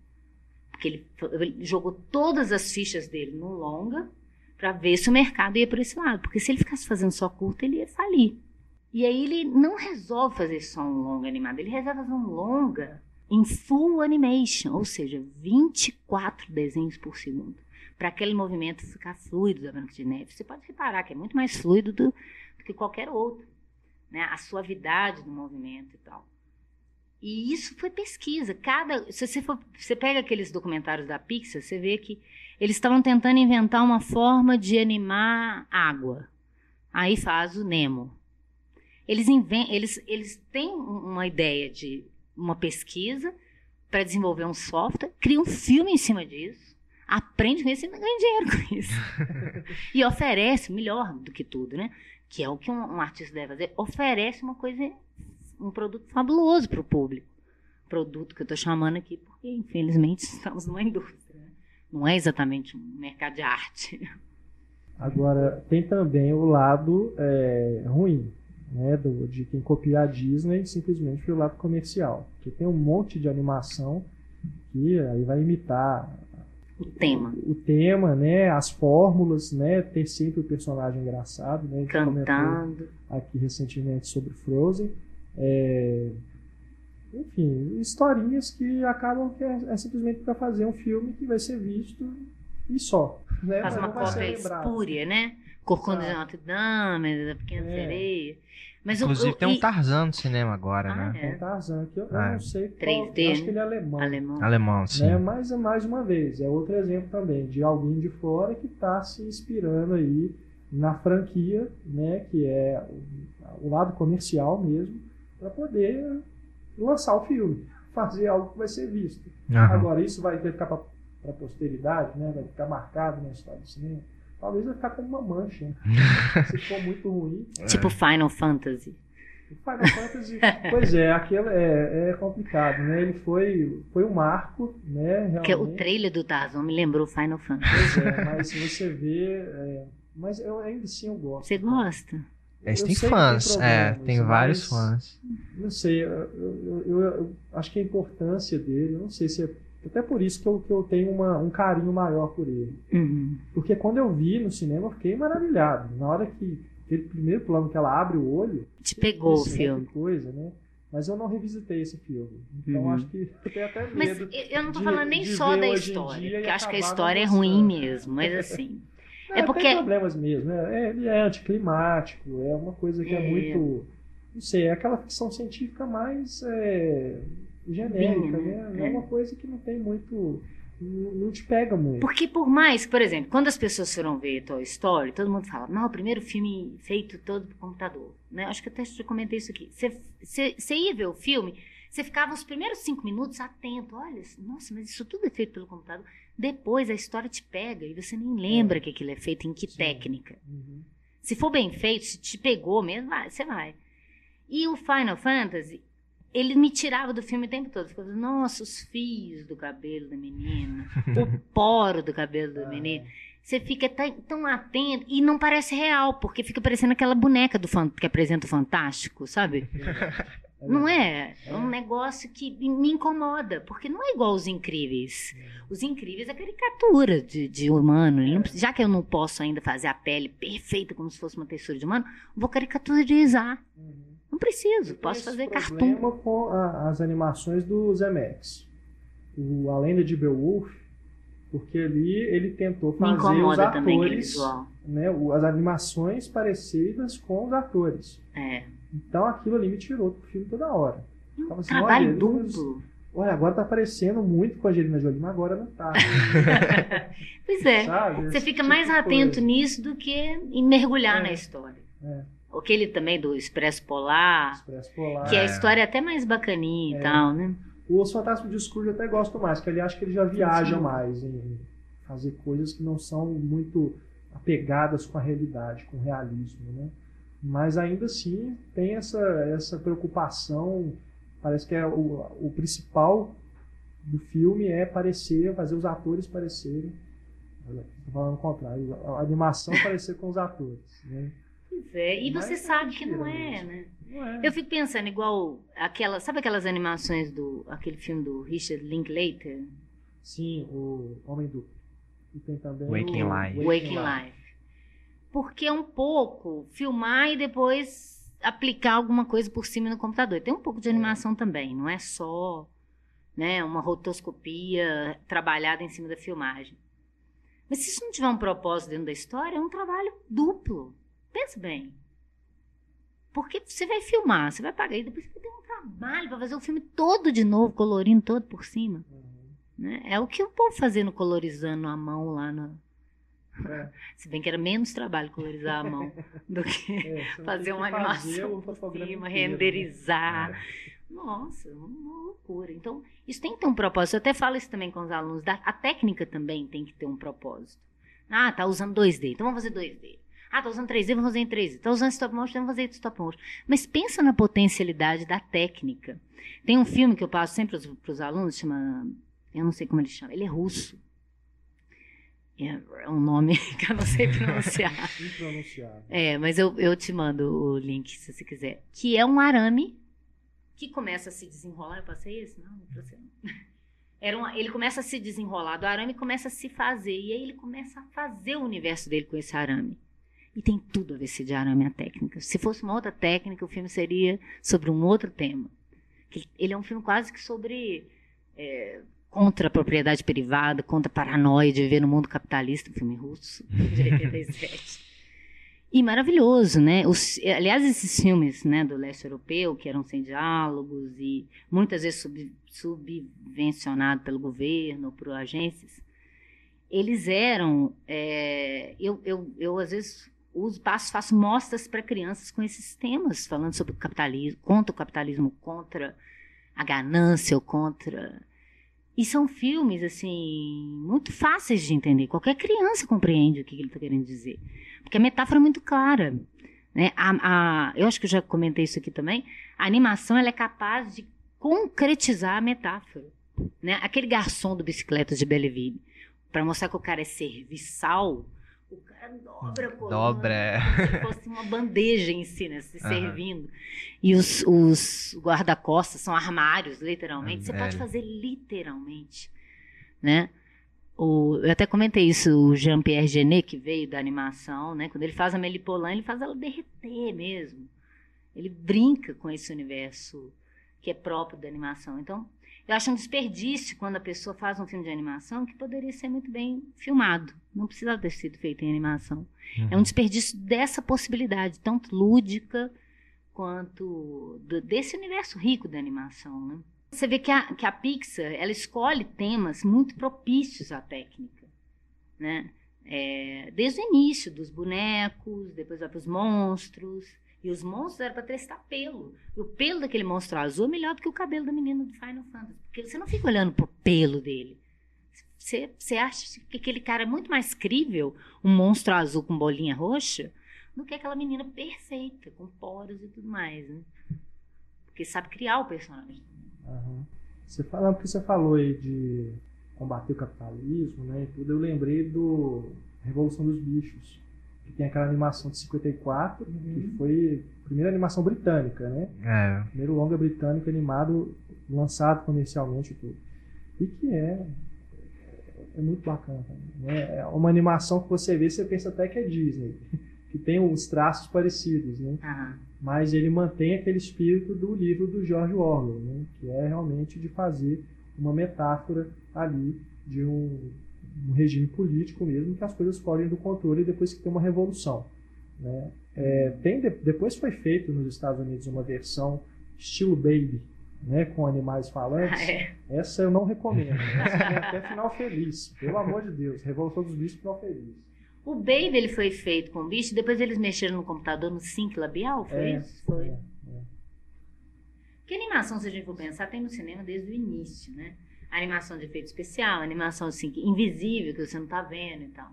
porque ele, ele jogou todas as fichas dele no longa para ver se o mercado ia por esse lado, porque se ele ficasse fazendo só curta, ele ia falir. E aí ele não resolve fazer só um longa animado, ele resolve fazer um longa em full animation, ou seja, 24 desenhos por segundo para aquele movimento ficar fluido da Branca de Neve. Você pode reparar que é muito mais fluido do, do que qualquer outro. Né? A suavidade do movimento e tal. E isso foi pesquisa. Cada, se você, for, você pega aqueles documentários da Pixar, você vê que eles estavam tentando inventar uma forma de animar água. Aí faz o Nemo. Eles, inven eles, eles têm um- uma ideia de uma pesquisa para desenvolver um software, criam um filme em cima disso, aprende com isso e ganha dinheiro com isso. e oferece, melhor do que tudo, né? Que é o que um, um artista deve fazer, oferece uma coisa, um produto fabuloso para o público. Produto que eu estou chamando aqui, porque infelizmente estamos numa indústria. né? Não é exatamente um mercado de arte. Agora, tem também o lado é, ruim, né, do, de quem copia a Disney simplesmente pelo lado comercial. Porque tem um monte de animação que aí vai imitar O tema. o tema, né, as fórmulas, né, ter sempre o personagem engraçado, né, Cantando. aqui recentemente sobre Frozen. É, enfim, historinhas que acabam que é, é simplesmente para fazer um filme que vai ser visto e só. Né? Faz Mas uma cópia espúria, né? Corcunda de. Notre Dame, da Pequena É. Sereia. Mas o- Inclusive o, tem um Tarzan no cinema agora, Ah, né? é. Tem Tarzan, que eu, eu Ah. não sei qual, 3D, eu acho né? que ele é alemão. alemão. Alemão, sim. Né? Mas é mais uma vez, é outro exemplo também de alguém de fora que está se inspirando aí na franquia, né, que é o, lado comercial mesmo, para poder lançar o filme, fazer algo que vai ser visto. Aham. Agora, isso vai ter que ficar para a posteridade, né, vai ficar marcado na história do cinema. Talvez vai ficar como uma mancha. né? Se for muito ruim. Tipo Final Fantasy. O Final Fantasy, pois é, aquele é, é complicado, né? Ele foi, foi um marco, né? Porque o Realmente. trailer do Tarzan me lembrou Final Fantasy. Pois é, mas se você vê. é, mas eu ainda assim eu gosto. Você gosta? Eles Eu têm que fãs, tem é, tem vários fãs. Não sei, eu, eu- eu- eu acho que a importância dele, eu não sei se é. Até por isso que eu, que eu tenho uma- um carinho maior por ele. Uhum. Porque quando eu vi no cinema, eu fiquei maravilhado. Na hora que. Aquele primeiro plano que ela abre o olho. Te pegou o né, filme. Coisa, né? Mas eu não revisitei esse filme. Então Uhum. acho que eu tenho até medo. Mas eu não tô de- falando nem só da história, porque eu acho que a história é ruim mesmo, mas assim. É, É porque- Tem problemas mesmo. né? É, ele é anticlimático, é uma coisa que é, É. muito. Não sei, é aquela ficção científica mais. é, genérica, né? né? É É. uma coisa que não tem muito. Não, não te pega muito. Porque por mais, por exemplo, quando as pessoas foram ver Toy Story, todo mundo fala, não, o primeiro filme feito todo por computador. Né? Acho que até já comentei isso aqui. Você- Você você ia ver o filme, você ficava os primeiros cinco minutos atento. Olha, nossa, mas isso tudo é feito pelo computador. Depois a história te pega e você nem lembra que aquilo é feito em que Sim. técnica. Uhum. Se for bem feito, se te pegou mesmo, vai, você vai. E o Final Fantasy, ele me tirava do filme o tempo todo. Ficava, nossa, os fios do cabelo da menina, o poro do cabelo da menina. Você fica tão, tão atento e não parece real, porque fica parecendo aquela boneca do que apresenta o Fantástico, sabe? Não é? É um negócio que me incomoda, porque não é igual os incríveis. Os incríveis é caricatura de, de humano. Não precisa- já que eu não posso ainda fazer a pele perfeita como se fosse uma textura de humano, vou caricaturizar. Uhum. Não preciso, posso tenho fazer esse cartoon. com a- as animações do Zemeckis. O A Lenda de Beowulf, porque ali ele tentou fazer os atores, né, as animações parecidas com os atores. É. Então aquilo ali me tirou do filme toda hora. Ficava assim, Trabalho olha, duplo. Olha, agora tá aparecendo muito com a Angelina Jolie, mas agora não tá. Pois é. sabe? Você Esse fica tipo mais atento coisa. nisso do que em mergulhar É. na história. É. Aquele também do Expresso Polar, Expresso Polar. que a É. história é até mais bacaninha É. e tal, né? Os Fantasmas de Scrooge eu até gosto mais, que ele acha que ele já viaja mais em fazer coisas que não são muito apegadas com a realidade, com o realismo, né? Mas ainda assim tem essa, essa preocupação, parece que é o, o principal do filme é parecer, fazer os atores parecerem, tô falando o contrário, a animação parecer com os atores, né? Pois é. E Mas você é sabe que não é, né? Não é. Eu fico pensando igual aquela, sabe aquelas animações do aquele filme do Richard Linklater, Sim, o Homem Duplo. E tem também Waking o Life. Waking Life. Porque é um pouco filmar e depois aplicar alguma coisa por cima no computador. Tem um pouco de animação também, não é só, né, uma rotoscopia trabalhada em cima da filmagem. Mas se isso não tiver um propósito dentro da história, é um trabalho duplo. Pensa bem. Porque você vai filmar, você vai pagar e depois você vai ter um trabalho para fazer o filme todo de novo, colorindo todo por cima. Uhum. Né? É o que o povo fazendo colorizando a mão lá na. É. Se bem que era menos trabalho colorizar a mão do que É, fazer uma que fazer animação por fotograma cima, né? renderizar. Nossa, uma loucura. Então, isso tem que ter um propósito. Eu até falo isso também com os alunos. da- A técnica também tem que ter um propósito. Ah, tá usando 2D, então vamos fazer 2D. Ah, tá usando 3D, vamos fazer em 3D. Tá usando stop motion, vamos fazer stop motion. Mas pensa na potencialidade da técnica. Tem um filme que eu passo sempre para os alunos, chama. Eu não sei como ele chama, ele é russo. É é um nome que eu não sei pronunciar. Impronunciável. É, mas eu, eu te mando o link se você quiser. Que é um arame que começa a se desenrolar. Eu passei esse? Não, não passei. não. Era um, ele começa a se desenrolar do arame começa a se fazer. E aí ele começa a fazer o universo dele com esse arame. E tem tudo a ver se de arame a técnica. Se fosse uma outra técnica, o filme seria sobre um outro tema. Ele é um filme quase que sobre. é, contra a propriedade privada, contra a paranoia de viver no mundo capitalista, um filme russo, de 87. E maravilhoso, né? Os, aliás, esses filmes né, do leste europeu, que eram sem diálogos e muitas vezes sub, subvencionados pelo governo, por agências, eles eram. é, eu, eu, eu, às vezes, uso, passo, faço mostras para crianças com esses temas, falando sobre o capitalismo, contra o capitalismo, contra a ganância ou contra. E são filmes, assim, muito fáceis de entender. Qualquer criança compreende o que ele está querendo dizer. Porque a metáfora é muito clara. Né? A, a- eu acho que eu já comentei isso aqui também. A animação ela é capaz de concretizar a metáfora. Né? Aquele garçom do bicicleta de Belleville, para mostrar que o cara é serviçal, o cara dobra a coluna Dobra, é. como se fosse uma bandeja em si, né? Se Aham. servindo. E os, os guarda-costas são armários, literalmente. Você É. pode fazer literalmente, né? O, eu até comentei isso, o Jean-Pierre Genet, que veio da animação, né? Quando ele faz a Melipolan, ele faz ela derreter mesmo. Ele brinca com esse universo que é próprio da animação. Então, eu acho um desperdício quando a pessoa faz um filme de animação que poderia ser muito bem filmado. Não precisava ter sido feito em animação. É um desperdício dessa possibilidade, tanto lúdica quanto do- desse universo rico da animação, né? Você vê que a, que a Pixar, ela escolhe temas muito propícios à técnica, né? É, desde o início, dos bonecos, depois vai para os monstros. E os monstros eram para testar pelo. E o pelo daquele monstro azul é melhor do que o cabelo da menina do Final Fantasy. Porque você não fica olhando pro pelo dele. Você, você acha que aquele cara é muito mais crível, um monstro azul com bolinha roxa, do que aquela menina perfeita, com poros e tudo mais, né? Porque sabe criar o personagem. Aham. Você falando porque você falou aí de combater o capitalismo, né? E tudo, eu lembrei do Revolução dos Bichos, que tem aquela animação de 54, que foi a primeira animação britânica, né? É, Primeiro longa britânico animado lançado comercialmente e tudo. E que é é muito bacana. Né? É uma animação que você vê, você pensa até que é Disney, que tem uns traços parecidos, né? Ah, mas ele mantém aquele espírito do livro do George Orwell, né? que é realmente de fazer uma metáfora ali de um, um regime político mesmo, que as coisas fogem do controle depois que tem uma revolução. Né? É, tem de- depois foi feito nos Estados Unidos uma versão estilo Baby, né? com animais falantes. ah, é. Essa eu não recomendo. Essa tem até final feliz. Pelo amor de Deus. Revolução dos Bichos, final feliz. O Baby ele foi feito com bicho, depois eles mexeram no computador no sync labial, foi É, isso? Foi. é, Que animação, se a gente for pensar, tem no cinema desde o início, né? Animação de efeito especial, animação assim, invisível, que você não tá vendo e tal.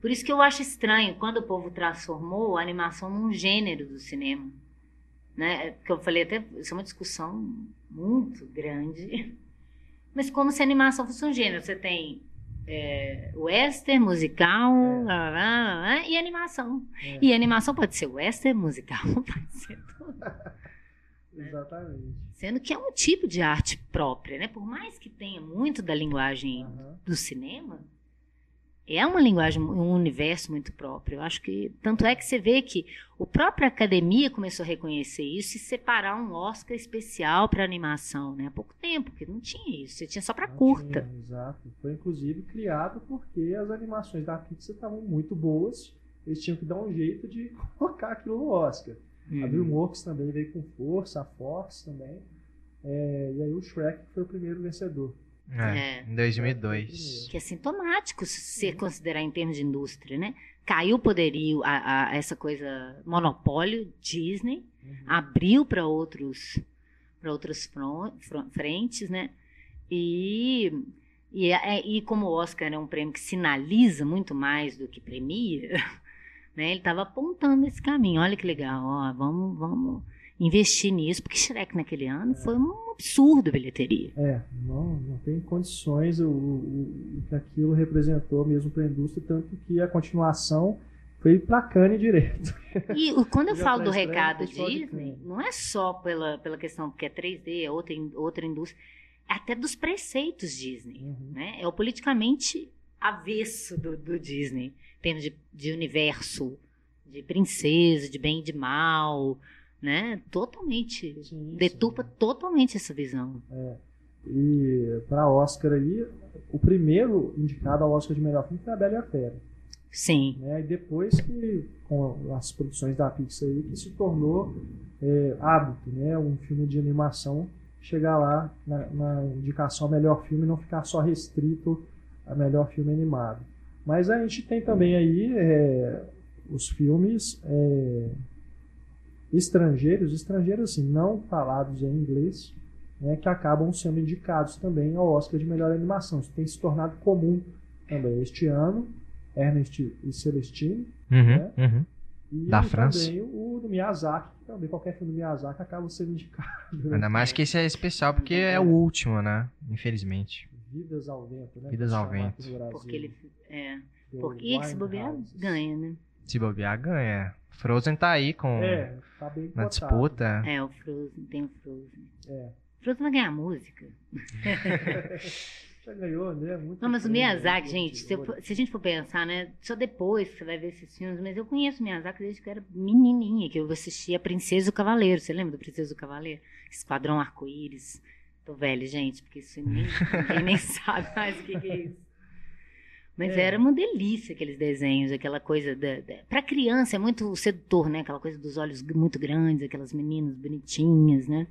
Por isso que eu acho estranho quando o povo transformou a animação num gênero do cinema. Né? Porque eu falei até, isso é uma discussão muito grande. Mas como se a animação fosse um gênero. Você tem é, western, musical, É. lá, lá, lá, lá, e animação. É. E animação pode ser western, musical, pode ser tudo. Exatamente. Sendo que é um tipo de arte própria, né? Por mais que tenha muito da linguagem Aham. do cinema, é uma linguagem, um universo muito próprio. Eu acho que tanto é que você vê que a própria academia começou a reconhecer isso e separar um Oscar especial para animação, né? Há pouco tempo, porque não tinha isso, você tinha só para curta. tinha, exato. Foi inclusive criado porque as animações da Pixar estavam muito boas. Eles tinham que dar um jeito de colocar aquilo no Oscar. A Uhum. DreamWorks também veio com força, a Fox também. É, e aí o Shrek foi o primeiro vencedor. é, É. em 2002. Que é sintomático se você considerar em termos de indústria, né? Caiu o poderio, a, a- essa coisa, monopólio, Disney, Uhum. abriu para outros para outras frentes, né? E, e, é- e como o Oscar é um prêmio que sinaliza muito mais do que premia, né? Ele estava apontando esse caminho. Olha que legal, ó, vamos, vamos investir nisso, porque Shrek naquele ano foi um absurdo a bilheteria. É, não, não tem condições o, o, o que aquilo representou mesmo para a indústria, tanto que a continuação foi para Cannes direto. E quando eu falo pra do recado Disney, não é só pela, pela questão porque é 3D, é outra, outra indústria, é até dos preceitos Disney. Uhum. né? É o politicamente avesso do, do Disney, termos de, de universo, de princesa, de bem e de mal, né? Totalmente, Sim, deturpa sim. totalmente essa visão. E para Oscar aí, o primeiro indicado ao Oscar de melhor filme foi a Bela e a Fera. Sim, Né? E depois que, com as produções da Pixar aí, que se tornou é, hábito, né? Um filme de animação chegar lá na, na indicação ao melhor filme e não ficar só restrito a melhor filme animado. Mas a gente tem também aí é, os filmes é, estrangeiros, estrangeiros assim, não falados em inglês, né, que acabam sendo indicados também ao Oscar de melhor animação. Isso tem se tornado comum também este ano. Ernest e Celestine, Uhum, né? uhum. e Da França. também o do Miyazaki, também qualquer filme do Miyazaki acaba sendo indicado. né? Ainda mais que esse é especial porque é o último, né? Infelizmente. Vidas ao Vento, né? Vidas ao Vento. porque ele é, do porque se bobear ganha, né? Se bobear, ganha. Frozen tá aí com É, tá bem na disputa. É o Frozen, tem o Frozen. É. Frozen vai ganhar música. Já ganhou, né? Muito Não, mas o prêmio, Miyazaki, né? gente, se, for- se a gente for pensar, né? Só depois que você vai ver esses filmes, mas eu conheço o Miyazaki desde que eu era menininha, que eu assistia Princesa e o Cavaleiro. Você lembra do Princesa e o Cavaleiro? Esquadrão Arco-Íris. Tô velho, gente, porque isso nem, ninguém nem sabe mais o que, que é isso. Mas É. era uma delícia aqueles desenhos, aquela coisa da, da... Pra criança é muito sedutor, né? Aquela coisa dos olhos muito grandes, aquelas meninas bonitinhas, né?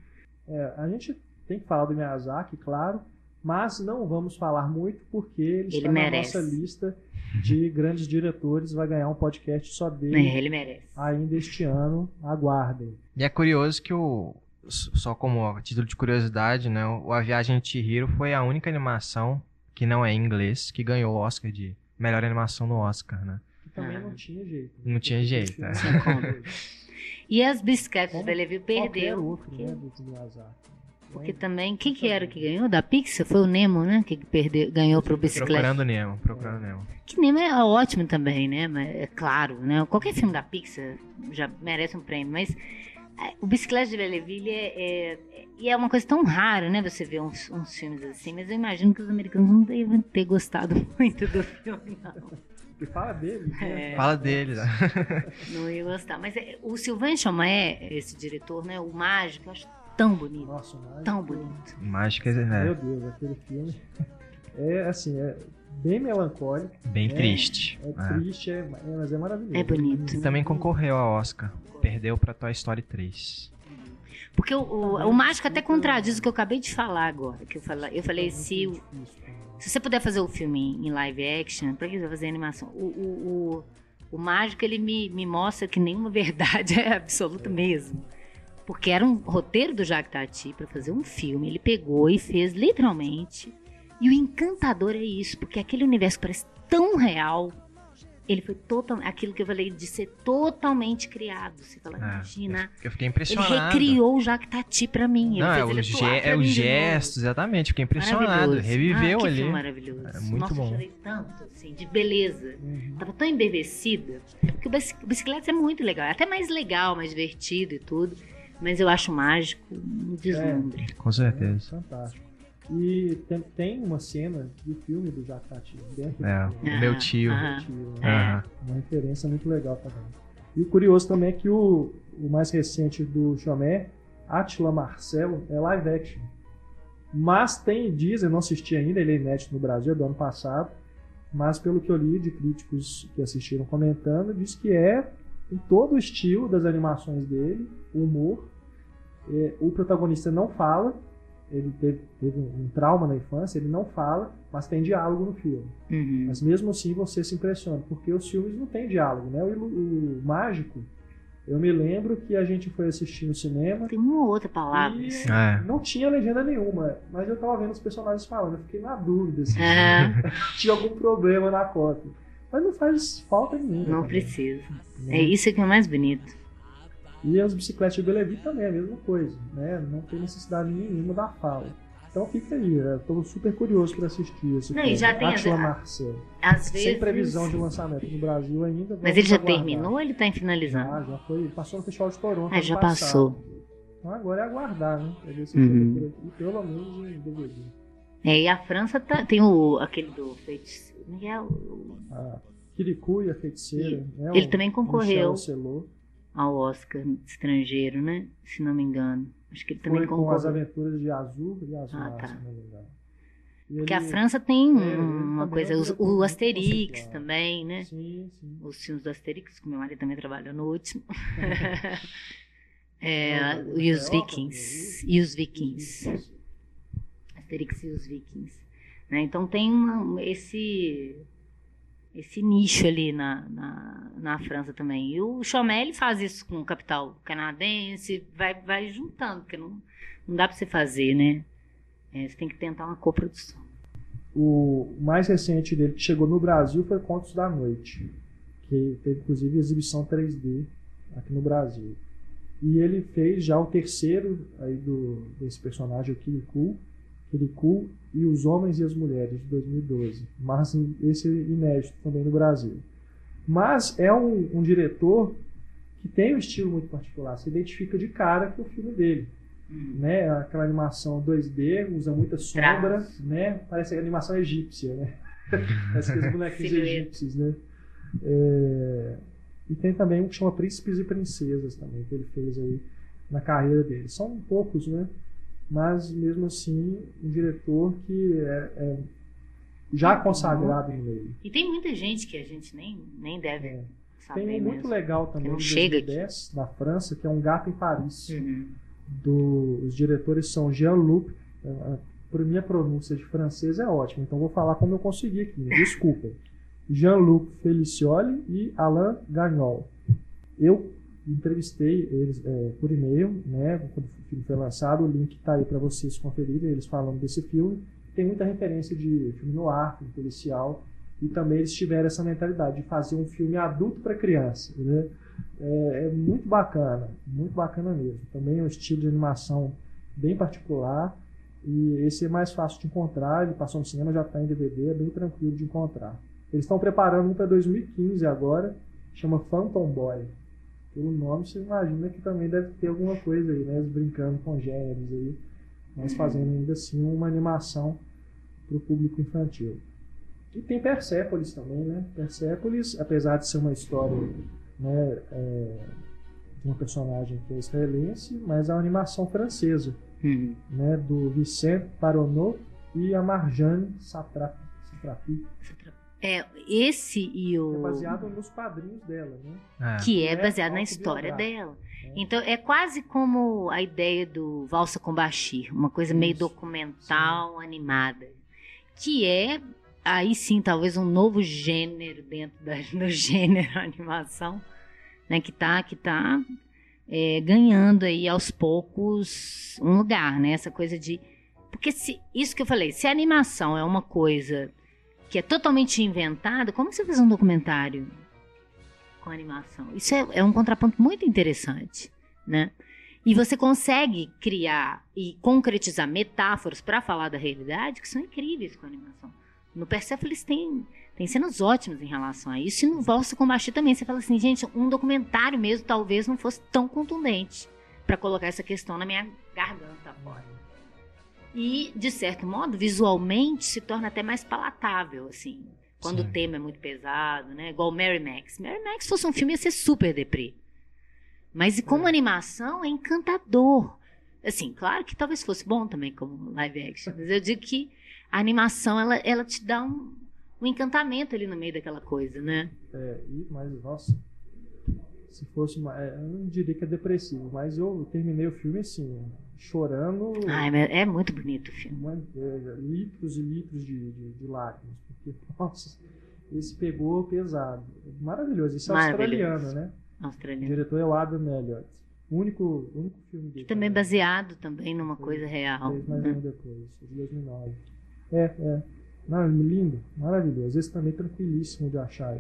É, a gente tem que falar do Miyazaki, claro, mas não vamos falar muito porque ele, Ele está merece. na nossa lista de grandes diretores, vai ganhar um podcast só dele É, ele merece. ainda este ano. Aguardem. E é curioso que o. Só como título de curiosidade, né? O A Viagem de Chihiro foi a única animação que não é em inglês que ganhou o Oscar de melhor animação no Oscar, né? Que também Ah. não tinha jeito. Não tinha jeito, é. Tinha como. E as de Belleville Qualquer perdeu. outro, porque, né, porque também, quem que era que ganhou? Da Pixar? Foi o Nemo, né? Que perdeu, ganhou pro bicicleta. Procurando Nemo, procurando Nemo. Que Nemo é ótimo também, né? Mas é claro, né? Qualquer filme da Pixar já merece um prêmio, mas é, o Bicicleta de Belleville é, é, e é uma coisa tão rara, né? Você vê uns, uns filmes assim, mas eu imagino que os americanos não devem ter gostado muito do filme, não. Que fala dele. né? É. Fala dele, né? Não ia gostar. Mas é, o Sylvain Chomet, esse diretor, né? O mágico, eu acho tão bonito. Nossa, mas... Tão bonito. Mágica, Meu é Deus, aquele filme é assim, é bem melancólico, bem É, triste. é É. triste, é, é- mas é maravilhoso. É bonito. E também concorreu ao Oscar. Perdeu pra Toy Story 3. Porque o, o, o mágico até contradiz o que eu acabei de falar agora. Que eu, fala, eu falei, se, se você puder fazer o filme em, live action, pra que você vai fazer animação? O, o, o, mágico, ele me, me mostra que nenhuma verdade é absoluta mesmo. Porque era um roteiro do Jacques Tati pra fazer um filme. Ele pegou e fez literalmente. E o encantador é isso, porque aquele universo parece tão real, ele foi totalmente. Aquilo que eu falei de ser totalmente criado. Você fala, É, imagina. Eu fiquei Ele impressionado. recriou o Jacques Tati pra mim. Ele Não, é fez o, ele ge atuar é o gesto, exatamente. Fiquei impressionado. Maravilhoso. Reviveu ah, que ali. filme maravilhoso. Era muito Nossa, bom. eu chorei tanto, assim, de beleza. Uhum. Tava tão embevecida. Porque o bici- o bicicleta é muito legal. É até mais legal, mais divertido e tudo. Mas eu acho mágico um deslumbre. Com certeza. Fantástico. E tem, tem uma cena do filme do Jacques Tati dentro do É, meu tio. Ah, Tio, É. né? Uma referência muito legal também. E o curioso também é que o, o mais recente do Chomé, Attila Marcelo, é live action. Mas tem, dizem, eu não assisti ainda, ele é inédito no Brasil, é do ano passado. Mas pelo que eu li de críticos que assistiram comentando, diz que é em todo o estilo das animações dele, o humor. É, o protagonista não fala, ele teve, teve um trauma na infância, ele não fala, mas tem diálogo no filme. Uhum. Mas mesmo assim você se impressiona, porque os filmes não têm diálogo, né? O, o Mágico, eu me lembro que a gente foi assistir no cinema Tem uma ou outra palavra. e assim. É. não tinha legenda nenhuma, mas eu tava vendo os personagens falando, eu fiquei na dúvida se É, tinha algum problema na cópia. Mas não faz falta nenhuma. não também, precisa. né? É isso que é mais bonito. E as bicicletas de Belleville também é a mesma coisa, né? Não tem necessidade nenhuma da fala. Então fica aí, eu tô super curioso para assistir esse Não, e filme. já tem Attila a- Marcel. Às vezes. Sem previsão de lançamento no Brasil ainda. Mas ele já aguardar. terminou ou ele tá em finalizando? Já, já foi. Passou no Festival de Toronto. Ah, já passado. passou. Então agora é aguardar, né? Pra ver se Uhum. por aqui, pelo menos em DVD. É, e a França tá- tem o, aquele do feiticeiro. como é é? O- A Kirikou e a Feiticeira. né? Ele O também concorreu. Ocelot. Ao Oscar estrangeiro, né? Se não me engano. Acho que ele também Foi com as concorreu. aventuras de Azul e Azul, Ah, tá. se não me engano. E Porque a ele- França tem É, um- ele uma coisa, é o Asterix também, né? Sim, sim. Os filmes do Asterix, que meu marido também trabalhou no último. É, É, o- e os é, Vikings. E os Vikings. Asterix e os Vikings. né? Então tem uma- esse esse nicho ali na, na, na França também. E o Chomel faz isso com o capital canadense, vai, vai juntando, porque não, não dá para você fazer, né? É, você tem que tentar uma coprodução. O mais recente dele que chegou no Brasil foi Contos da Noite, que teve inclusive exibição 3D aqui no Brasil. E ele fez já o terceiro aí do, desse personagem, o Kirikou, Kirikou e Os Homens e as Mulheres, de 2012. Mas assim, esse é inédito também no Brasil. Mas é um, um diretor que tem um estilo muito particular, se identifica de cara com o filme dele né? Aquela animação 2D, usa muita sombra, né? Parece animação egípcia, né? Parece aqueles bonequinhos egípcios, né? É, E tem também um que chama Príncipes e Princesas também, que ele fez aí na carreira dele. São poucos, né? Mas mesmo assim, um diretor que é, é já consagrado no meio. E tem muita gente que a gente nem, nem deve É. saber Tem um muito legal também não de chega 2010, na França, que é Um Gato em Paris. Uhum. do, os diretores são Jean-Luc. Uh, minha pronúncia de francês é ótima, então vou falar como eu consegui aqui. Desculpa. Jean-Luc Felicioli e Alain Gagnol. Eu entrevistei eles é, por e-mail, né, quando o filme foi lançado, o link está aí para vocês conferirem, eles falando desse filme. Tem muita referência de filme no ar, filme policial, e também eles tiveram essa mentalidade de fazer um filme adulto para criança, né? É, é, muito bacana, muito bacana mesmo. Também é um estilo de animação bem particular, e esse é mais fácil de encontrar, ele passou no cinema, já está em DVD, é bem tranquilo de encontrar. Eles estão preparando um para 2015 agora, chama Phantom Boy pelo nome, você imagina que também deve ter alguma coisa aí, né? Eles brincando com gêneros aí, mas fazendo ainda assim uma animação para o público infantil. E tem Persepolis também, né? Persepolis, apesar de ser uma história né, é, de uma personagem que é israelense, mas é uma animação francesa, Uhum. né? Do Vicente Paronot e a Marjane Satrapi. Satrapi É, esse e que é o. baseado nos quadrinhos dela, né? É. Que é É baseado na história dela. Então é quase como a ideia do Valsa com Bashir, uma coisa meio Isso. documental, animada. Que é, aí sim, talvez um novo gênero dentro da, do gênero animação, né? Que tá, que tá é, ganhando aí aos poucos um lugar, né? Essa coisa de. Porque se, isso que eu falei, se a animação é uma coisa que é totalmente inventada, como você faz um documentário com animação? Isso é, é um contraponto muito interessante, né? E você consegue criar e concretizar metáforas para falar da realidade que são incríveis com a animação. No Persepolis tem, tem cenas ótimas em relação a isso. E no Valsa com Bashir também. Você fala assim, gente, um documentário mesmo talvez não fosse tão contundente para colocar essa questão na minha garganta fora. E, de certo modo, visualmente se torna até mais palatável, assim. Quando Sim. o tema é muito pesado, né? Igual Mary Max. Mary Max fosse um filme ia ser super deprê. Mas como animação é encantador. Assim, claro que talvez fosse bom também como live action. Mas eu digo que a animação, ela, ela te dá um, um encantamento ali no meio daquela coisa, né? É, e, mas, nossa, se fosse uma, é, eu não diria que é depressivo, mas eu terminei o filme assim, chorando Ai, é muito bonito o filme. é, litros e litros de, de, de lágrimas, porque, nossa, esse pegou pesado. Maravilhoso, isso é Maravilhoso. australiano, né? O Australiano. diretor é o Adam Elliott. O único, o único filme dele. Também também. baseado também numa coisa real. Fez mais né? um depois, de 2009. É, é. Não, lindo, maravilhoso. Esse também tranquilíssimo de achar.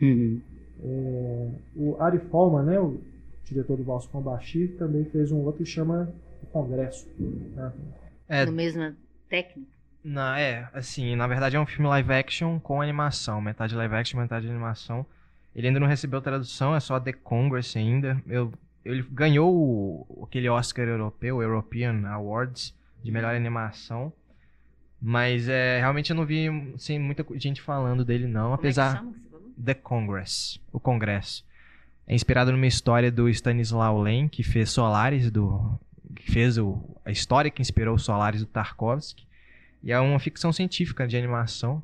Uhum. É, o Ari Folman, né, o diretor do Valso com Bashir, também fez um outro que chama O Congresso. né? É, No mesma técnica. Não, é, assim, na verdade é um filme live action com animação, metade live action, metade animação. Ele ainda não recebeu tradução, é só The Congress ainda. Eu, ele ganhou o- aquele Oscar europeu, European Awards, de melhor animação. Mas é, realmente eu não vi assim, muita gente falando dele não, Como é que apesar chama que você falou? The Congress, o Congresso. É inspirado numa história do Stanislaw Lem, que fez Solaris do que fez o, a história que inspirou o Solaris do Tarkovsky. E é uma ficção científica de animação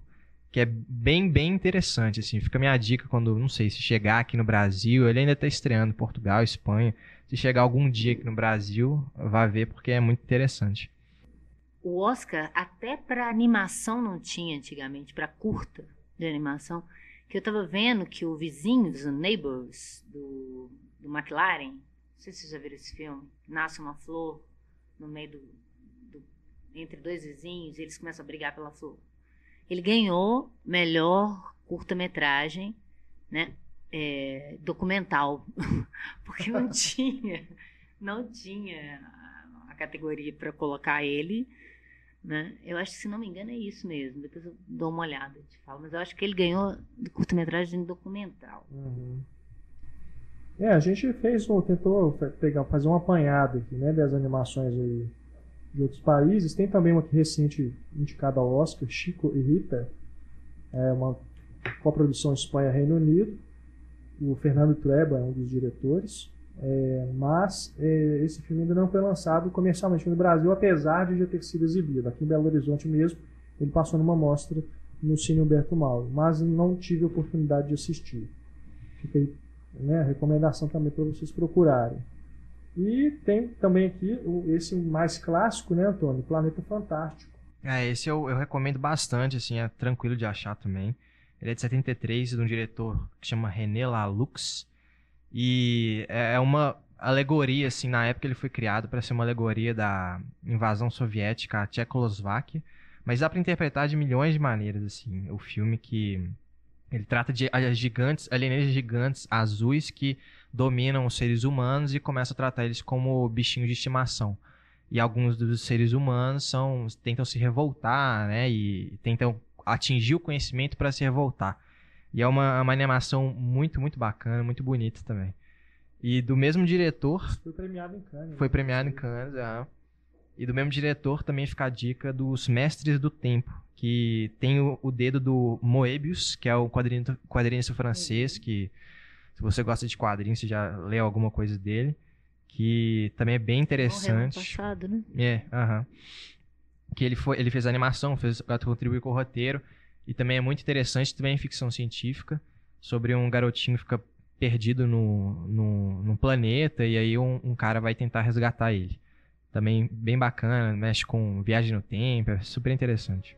que é bem bem interessante assim. Fica a minha dica quando, não sei, se chegar aqui no Brasil, ele ainda está estreando Portugal, Espanha. Se chegar algum dia aqui no Brasil, vá ver porque é muito interessante. O Oscar até para animação não tinha antigamente, para curta de animação. Que eu tava vendo que o Vizinhos, o Neighbors, do, do McLaren, sei se vocês já viram esse filme, nasce uma flor no meio do, do- entre dois vizinhos e eles começam a brigar pela flor. Ele ganhou melhor curta-metragem, né? é, documental, porque não tinha, não tinha a- categoria para colocar ele, né? Eu acho que se não me engano é isso mesmo. Depois eu dou uma olhada, te falo, mas eu acho que ele ganhou de curta-metragem documental. Uhum. É, a gente fez, tentou pegar, fazer um apanhado aqui, né, das animações aí de outros países. Tem também uma recente indicada ao Oscar, Chico e Rita, é uma coprodução Espanha-Reino Unido. O Fernando Treba é um dos diretores. É, mas é, esse filme ainda não foi lançado comercialmente no Brasil, apesar de já ter sido exibido. Aqui em Belo Horizonte mesmo, ele passou numa mostra no Cine Humberto Mauro, mas não tive a oportunidade de assistir. Aí né, recomendação também para vocês procurarem. E tem também aqui esse mais clássico, né, Antônio? Planeta Fantástico. É, esse eu, eu recomendo bastante, assim, é tranquilo de achar também. Ele é de 73, de um diretor que chama René Laloux. E é uma alegoria, assim, na época ele foi criado para ser uma alegoria da invasão soviética à Tchecoslováquia. Mas dá para interpretar de milhões de maneiras, assim, o filme que ele trata de gigantes, alienígenas gigantes azuis que dominam os seres humanos e começa a tratar eles como bichinhos de estimação. E alguns dos seres humanos são tentam se revoltar, né, e tentam atingir o conhecimento para se revoltar. E é uma, uma animação muito, muito bacana, muito bonita também. E do mesmo diretor, Foi premiado em Cannes. foi né? premiado em Cannes, é. E do mesmo diretor também fica a dica dos Mestres do Tempo, que tem o, o dedo do Moebius, que é o quadrinho, quadrinista francês, que se você gosta de quadrinhos, você já leu alguma coisa dele, que também é bem Morreu ano interessante. passado, né? É, aham. Que ele, foi, ele fez a animação, fez, contribuiu com o roteiro. E também é muito interessante, também é ficção científica, sobre um garotinho que fica perdido no, no, num planeta e aí um, um cara vai tentar resgatar ele. Também bem bacana, mexe com viagem no tempo, é super interessante.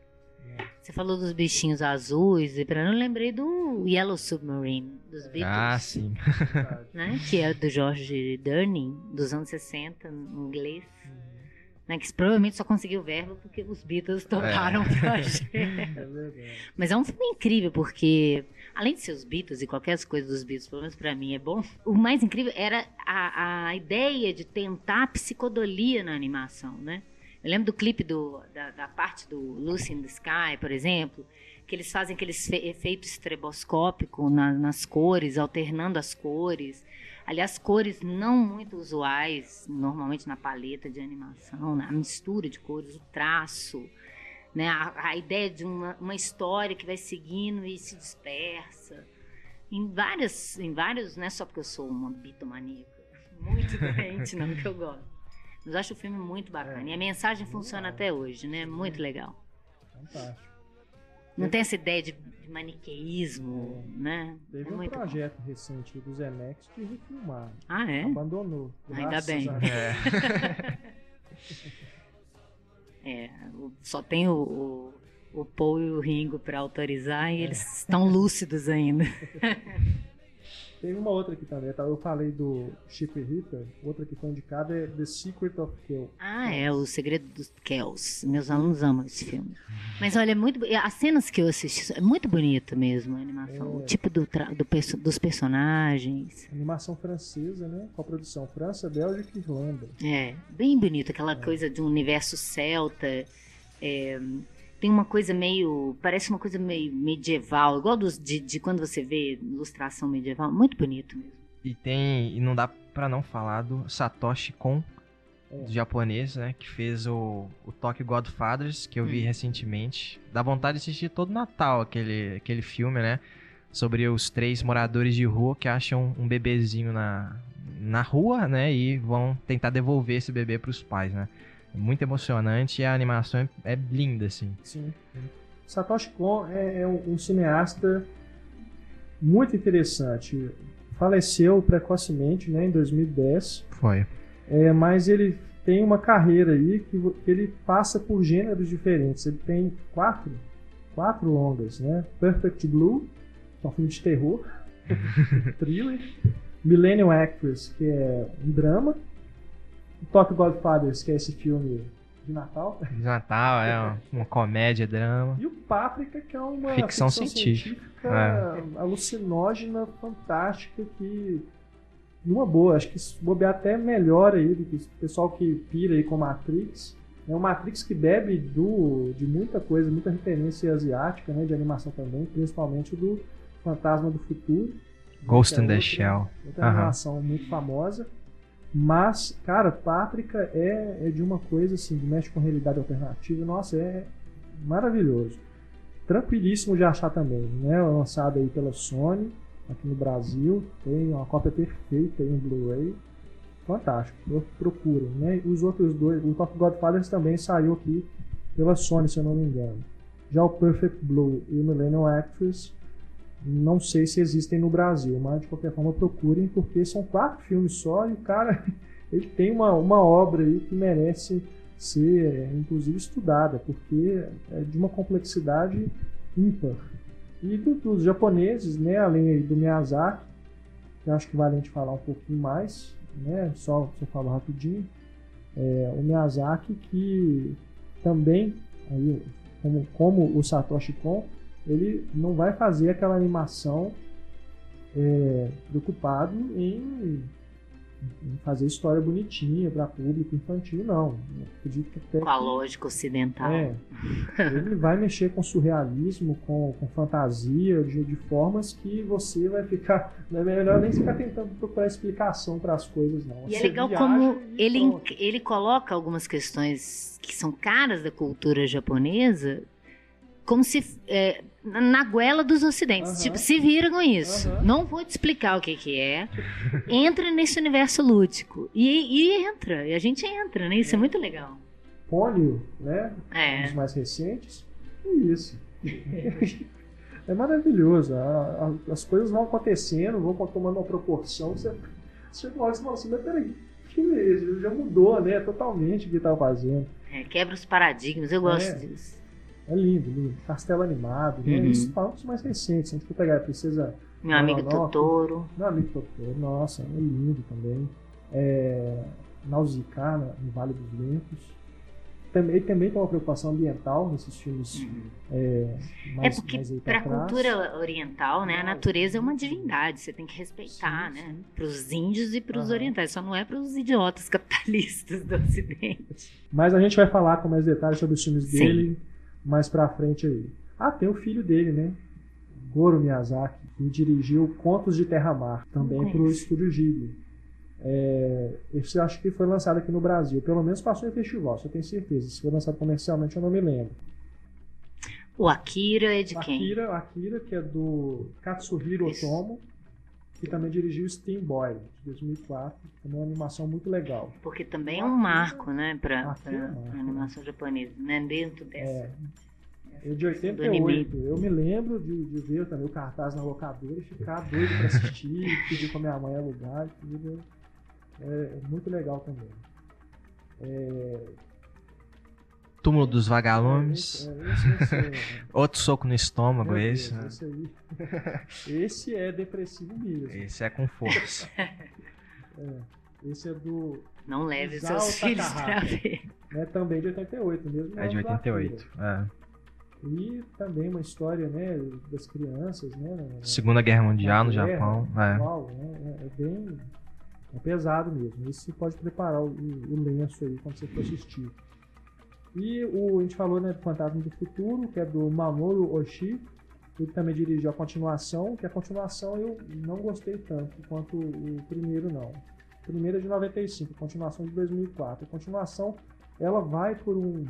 Você falou dos bichinhos azuis, e pra eu lembrei do Yellow Submarine, dos Beatles. Ah, sim. né? Que é do George Durning, dos anos 60, em inglês. Né? Que provavelmente só conseguiu verba porque os Beatles tocaram pra gente. É verdade. Mas é um filme incrível, porque além de ser os Beatles e qualquer coisa dos Beatles, pelo menos pra mim é bom, o mais incrível era a, a ideia de tentar psicodolia na animação, né? Eu lembro do clipe do, da, da parte do Lucy in the Sky, por exemplo, que eles fazem aqueles fe- efeito estreboscópico na- nas cores, alternando as cores. Aliás, cores não muito usuais, normalmente na paleta de animação, na mistura de cores, o traço, né? A, a ideia de uma, uma história que vai seguindo e se dispersa. Em várias, em vários, não é só porque eu sou uma bitomaníaca, muito doente, não que eu gosto. Mas acho o filme muito bacana. E a mensagem funciona até hoje, né? Muito legal. Fantástico. Não tem essa ideia de, de maniqueísmo, né? Teve é um muito bom. projeto recente do Zemex de refilmar. Ah, é? Abandonou. Ainda bem. a- É. É, só tem o, o, o Paul e o Ringo para autorizar e eles estão lúcidos ainda. Teve uma outra aqui também, tá? Eu falei do Chip e Rita, outra que foi indicada é The Secret of Kill. Ah, é, O Segredo dos Kells. Meus alunos amam esse filme. Mas olha, é muito, as cenas que eu assisti, é muito bonito mesmo a animação. O tipo do, tra- do perso- dos personagens. Animação francesa, né? Com a produção França, Bélgica e Irlanda. É, bem bonito. Aquela coisa de um universo celta. é, tem uma coisa meio. Parece uma coisa meio medieval, igual dos, de, de quando você vê ilustração medieval. Muito bonito mesmo. E tem. E não dá pra não falar do Satoshi Kon, do japonês, né? Que fez o, o Tokyo Godfathers, que eu vi Hum. recentemente. Dá vontade de assistir todo Natal aquele, aquele filme, né? Sobre os três moradores de rua que acham um bebezinho na, na rua, né? E vão tentar devolver esse bebê pros pais, né? É muito emocionante e a animação é, é linda, assim. Sim. Satoshi Kon é, é um, um cineasta muito interessante. Faleceu precocemente, né, em 2010. Foi. É, mas ele tem uma carreira aí que que ele passa por gêneros diferentes. Ele tem quatro, quatro longas, né? Perfect Blue, que é um filme de terror, thriller, Millennium Actress, que é um drama, Tokyo Godfathers, que é esse filme de Natal, De Natal é uma, uma comédia, drama. e o Páprica, que é uma Ficção científica. É. alucinógena, fantástica, que numa boa, acho que bobear até melhor aí do que o pessoal que pira aí com Matrix. É um Matrix que bebe do, de muita coisa, muita referência asiática, né, de animação também, principalmente do Fantasma do Futuro. Ghost é in the outra- Shell. Outra Aham. animação muito famosa. Mas, cara, Páprica é, é de uma coisa assim, que mexe com realidade alternativa. Nossa, é maravilhoso. Tranquilíssimo de achar também, né? Lançado aí pela Sony, aqui no Brasil. Tem uma cópia perfeita em Blu-ray. Fantástico. Pro- Procurem, né? Os outros dois, o Top Godfathers também saiu aqui pela Sony, se eu não me engano. Já o Perfect Blue e o Millennium Actress não sei se existem no Brasil, mas de qualquer forma procurem, porque são quatro filmes só e o cara ele tem uma, uma obra aí que merece ser, inclusive, estudada, porque é de uma complexidade ímpar. E do, dos japoneses, né, além do Miyazaki, que acho que vale a gente falar um pouquinho mais, né, só, só falar rapidinho, é, o Miyazaki que também, aí, como, como o Satoshi Kon, ele não vai fazer aquela animação é, preocupado em fazer história bonitinha para público infantil, não. Eu acredito que até Com a lógica ocidental. é, ele vai mexer com surrealismo, com, com fantasia, de, de formas que você vai ficar. Não é melhor nem ficar tentando procurar explicação para as coisas, não. E é Você legal viaja como ele, pronto. ele coloca algumas questões que são caras da cultura japonesa como se é, na goela dos ocidentes. Aham. Tipo, se vira com isso. Aham. Não vou te explicar o que que é. Entra nesse universo lúdico. E, e entra. E a gente entra, né? Isso é muito legal. Pônio, né? Um É. dos mais recentes. E isso. É maravilhoso. A- a- as coisas vão acontecendo, vão tomando uma proporção. Você, chega uma hora e fala assim, mas peraí, que mesmo? Já mudou, né? Totalmente o que estava fazendo. É, quebra os paradigmas. Eu gosto É. disso. É lindo, lindo. Castelo animado, né? Uhum. Isso falando dos mais recentes. Se a gente for pegar a Princesa Meu amigo Mononoke. Totoro. Meu amigo Totoro, nossa, é lindo também. É, Nausicaa, na- no Vale dos Ventos. Também, também tem uma preocupação ambiental nesses filmes Uhum. é, É mais, porque mais aí para a cultura oriental, né, a natureza é uma divindade, você tem que respeitar, Sim, né? Para os índios e para os orientais, só não é para os idiotas capitalistas do Ocidente. Mas a gente vai falar com mais detalhes sobre os filmes Sim. dele mais pra frente aí. Ah, tem o filho dele, né? Goro Miyazaki, que dirigiu Contos de Terra-Mar, também pro conheço. Estúdio Ghibli. É, esse eu acho que foi lançado aqui no Brasil, pelo menos passou em festival, eu tenho certeza. Se foi lançado comercialmente eu não me lembro. O Akira é de quem? Akira, Akira, que é do Katsuhiro Isso. Otomo, que também dirigiu Steam Boy, de 2004, também é uma animação muito legal. Porque também é um marco, né, para Akira é um a animação japonesa, né, dentro dessa. É, é de Do anime. 88. Eu me lembro de, de ver também o cartaz na locadora e ficar doido pra assistir, pedir pra minha mãe alugar tudo. É, é muito legal também. É, Túmulo dos Vagalumes. é, esse, esse, esse, Outro soco no é, estômago, meu esse. Deus, né? esse aí. Esse é depressivo mesmo. Esse é com força. Esse é do. Não leve seus filhos para Takahata. ver. Né, também de 88, mesmo. É de ano do Akira. 88. É. E também uma história né, das crianças, né? Segunda Guerra Mundial no Guerra, Japão. É. Uau, né? é, é bem é pesado mesmo. Isso você pode preparar o, o lenço aí quando você for assistir. E o, a gente falou né, do Fantasma do Futuro, que é do Mamoru Oshii. Ele também dirigiu a continuação, que a continuação eu não gostei tanto quanto o primeiro não. O primeiro é de 95, a continuação de 2004. A continuação ela vai por um,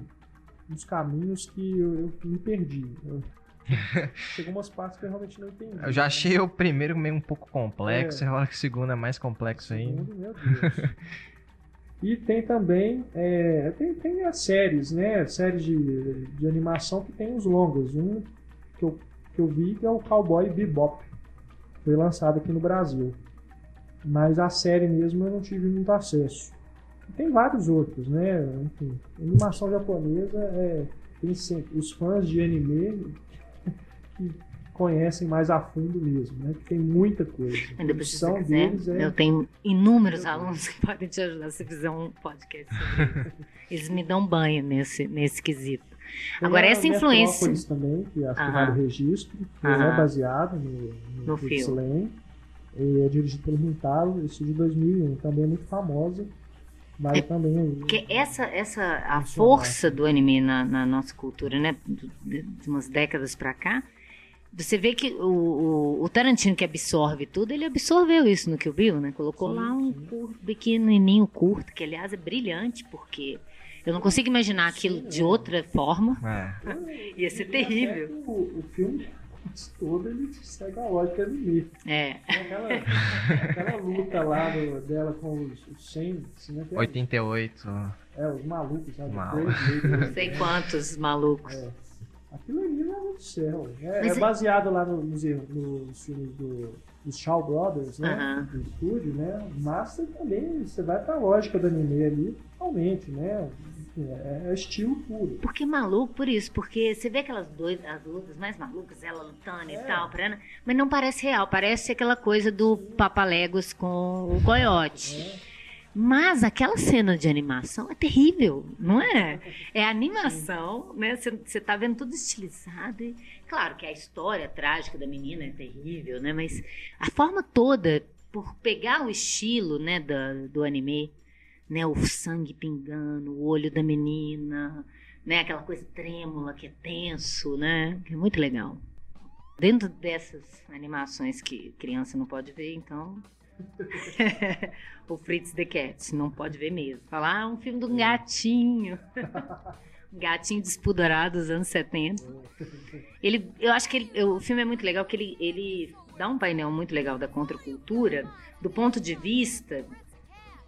uns caminhos que eu, eu me perdi. Eu- Chegou umas partes que eu realmente não entendi. Eu já achei o primeiro meio um pouco complexo, É. e que o segundo é mais complexo ainda. Meu Deus. e tem também é, tem, tem as séries, né? Séries de, de animação que tem os longas. Um que eu, que eu vi que é o Cowboy Bebop. Foi lançado aqui no Brasil. Mas a série mesmo eu não tive muito acesso. E tem vários outros, né? Enfim, animação japonesa é, tem sempre os fãs de anime que conhecem mais a fundo mesmo, né? Que tem muita coisa. A você produção quiser, é eu tenho inúmeros Deus. alunos que podem te ajudar se fizer um podcast isso. Eles me dão banho nesse, nesse quesito. Tem Agora, a essa influência- também, que acho que Aham. vale o registro, que Aham. é baseado no, no, No. E é dirigido pelo Rintaro, esse de 2001, também é muito famosa. Vale também aí. Porque essa, essa a força do anime na, na nossa cultura, né? De, de umas décadas pra cá. Você vê que o, o, o Tarantino que absorve tudo, ele absorveu isso no Kill Bill, né? Colocou Sim, lá um sim. curto, pequenininho curto, que aliás é brilhante, porque eu não consigo imaginar aquilo de outra forma. É. Ia ser E terrível. O, o filme quase todo ele segue a lógica anime. É. Tem Aquela, aquela luta lá do- dela com os, os 100, assim, né? que é- 88. É, os malucos, sabe? Mal. Não sei quantos malucos. É. Aquilo ali, do céu. É, é é- baseado lá no- nos, nos filmes do os Shaw Brothers, né? Do estúdio, né? Mas você também você vai pra lógica do anime ali, totalmente, né? Enfim, É, é estilo puro. Porque é maluco por isso, porque você vê aquelas dois, as lutas mais malucas, ela lutando e É. tal, parando, mas não parece real, parece aquela coisa do Papaléguas com o coiote. né? Mas aquela cena de animação é terrível, não é? É animação, né? Você tá vendo tudo estilizado. E, claro que a história trágica da menina é terrível, né? Mas a forma toda, por pegar o estilo, né, da, do anime, né? O sangue pingando, o olho da menina, né? Aquela coisa trêmula que é tenso, né? Que é muito legal. Dentro dessas animações que criança não pode ver, então o Fritz the Cat, não pode ver mesmo. Falar, ah, um filme de um gatinho. um gatinho despudorado dos anos 70. Ele, eu acho que ele- o filme é muito legal, porque ele, ele dá um painel muito legal da contracultura, do ponto de vista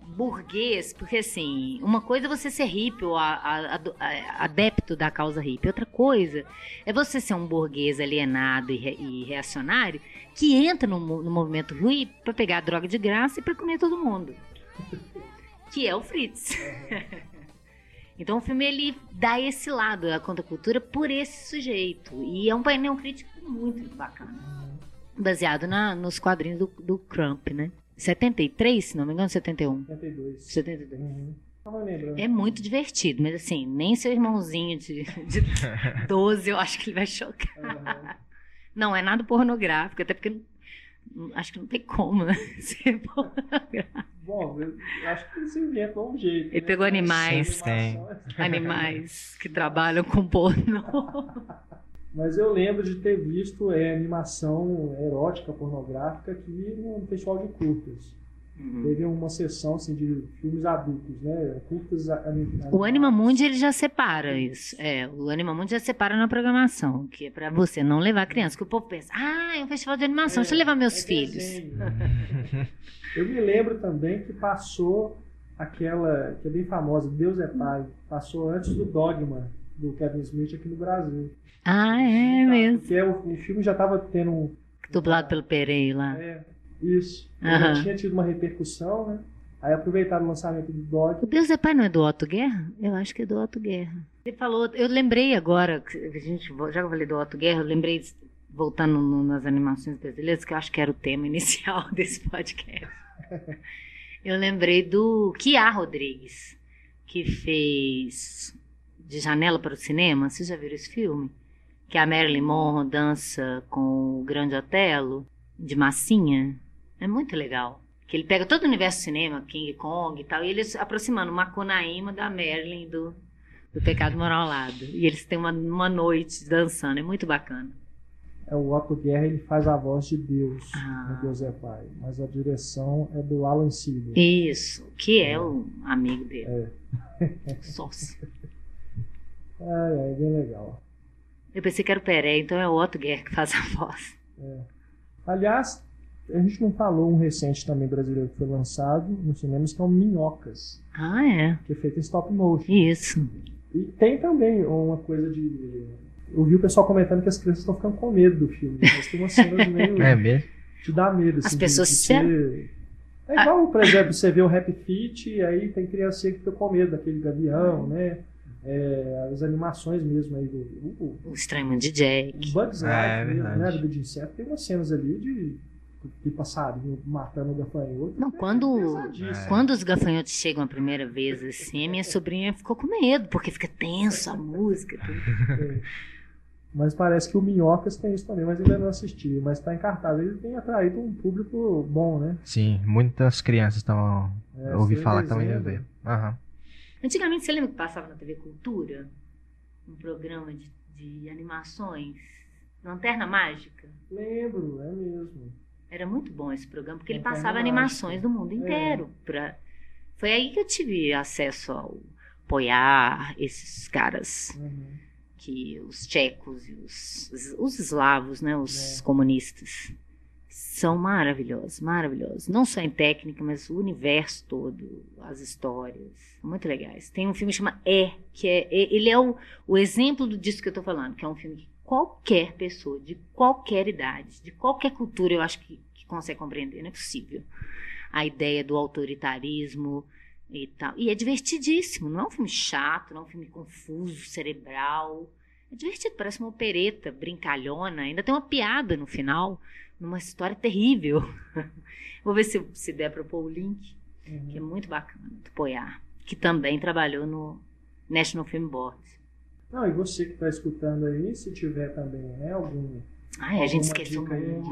burguês, porque assim, uma coisa é você ser hippie ou a- a- a- adepto da causa hippie, outra coisa é você ser um burguês alienado e, re- e reacionário que entra no, no movimento hippie para pegar droga de graça e para comer todo mundo. Que é o Fritz. então o filme ele dá esse lado da contracultura por esse sujeito. E é um painel crítico muito bacana. Baseado na- nos quadrinhos do, do Crump, né? 73, se não me engano, 71. 72. 72. Uhum. Tava lembrando. É muito divertido, mas assim, nem seu irmãozinho de, de 12 eu acho que ele vai chocar. Aham. Não, é nada pornográfico, até porque acho que não tem como né, ser pornográfico. Bom, eu acho que eles inventam um jeito. Ele né? pegou animais. Animação é- Animais que trabalham com pornô. Mas eu lembro de ter visto é, animação erótica, pornográfica aqui no festival de curtas. Teve uma sessão assim, de filmes adultos, né? Curtas a- anim- O animadas. Animamundi ele já separa isso. É, o Animamundi já separa na programação, que é pra você não levar criança. Que o povo pensa, ah, é um festival de animação, deixa eu levar meus é filhos. desenho. Eu me lembro também que passou aquela que é bem famosa, Deus é Pai, passou antes do Dogma do Kevin Smith aqui no Brasil. Ah, é mesmo. Porque o, o filme já estava tendo um, Dublado pelo Pereira lá. É, isso. Aham. já tinha tido uma repercussão, né? Aí aproveitaram o lançamento do Dog. O Deus é Pai não é do Otto Guerra? Eu acho que é do Otto Guerra. Ele falou, eu lembrei agora, a gente, já que eu falei do Otto Guerra, eu lembrei, voltando no- nas animações brasileiras, que eu acho que era o tema inicial desse podcast. Eu lembrei do Kiá Rodrigues, que fez De Janela para o Cinema. Vocês já viram esse filme? Que a Marilyn Monroe dança com o Grande Otelo, de massinha. É muito legal. Que ele pega todo o universo do cinema, King Kong e tal, e eles aproximando Macunaíma da Marilyn do, do Pecado Moral ao lado. E eles têm uma, uma noite dançando, é muito bacana. É o Otto Guerra, ele faz a voz de Deus, Ah. no Deus é Pai. Mas a direção é do Alan Silver. Isso, que é o amigo dele. Sócio. Ai, ai, bem legal. Eu pensei que era o Peré, então é o Otto Guerra que faz a voz. Aliás, a gente não falou um recente também brasileiro que foi lançado nos cinemas, que é o Minhocas, Ah, é. que é feito em stop motion. Isso. E tem também uma coisa de. Eu vi o pessoal comentando que as crianças estão ficando com medo do filme. Mas tem umas cenas meio. É mesmo? te dá medo. Assim, As de- pessoas de se- ser- É igual, por exemplo, você vê o Happy Feet e aí tem criancinha que fica com medo daquele gavião, né? É, as animações mesmo aí do. O, O Estranho Mundo de Jack. o Bugs É, Life é mesmo, verdade. né? A vida de inseto, tem umas cenas ali de, de passarinho matando o gafanhoto. Não, É quando, pesadíssimo. quando os gafanhotos chegam a primeira vez assim, a minha sobrinha ficou com medo, porque fica tenso a música. tudo. Mas parece que o Minhocas tem isso também, mas ainda não assisti. Mas tá em cartaz. Ele tem atraído um público bom, né? Sim, muitas crianças estavam. É, eu ouvi falar que estavam indo ver. Aham. Antigamente, você lembra que passava na TV Cultura? Um programa de, de animações? Lanterna Mágica? Lembro, é mesmo. Era muito bom esse programa, porque ele Lanterna passava Mágica. animações do mundo É. inteiro. Pra... Foi aí que eu tive acesso ao Poiar, esses caras Uhum. que os tchecos e os, os, os eslavos, né, os É. comunistas, são maravilhosos, maravilhosos. Não só em técnica, mas o universo todo, as histórias, muito legais. Tem um filme que chama É, que é, é- ele é o, o exemplo disso que eu tô falando, que é um filme que qualquer pessoa, de qualquer idade, de qualquer cultura, eu acho que, que consegue compreender, não é possível. A ideia do autoritarismo e tal. E é divertidíssimo, não é um filme chato, não é um filme confuso, cerebral. É divertido, parece uma opereta brincalhona, ainda tem uma piada no final, numa história terrível. Vou ver se, se der para pôr o link, Uhum. que é muito bacana, do Poiar, que também trabalhou no National Film Board. Não, e você que está escutando aí, se tiver também né, algum Ai, a gente esqueceu muito,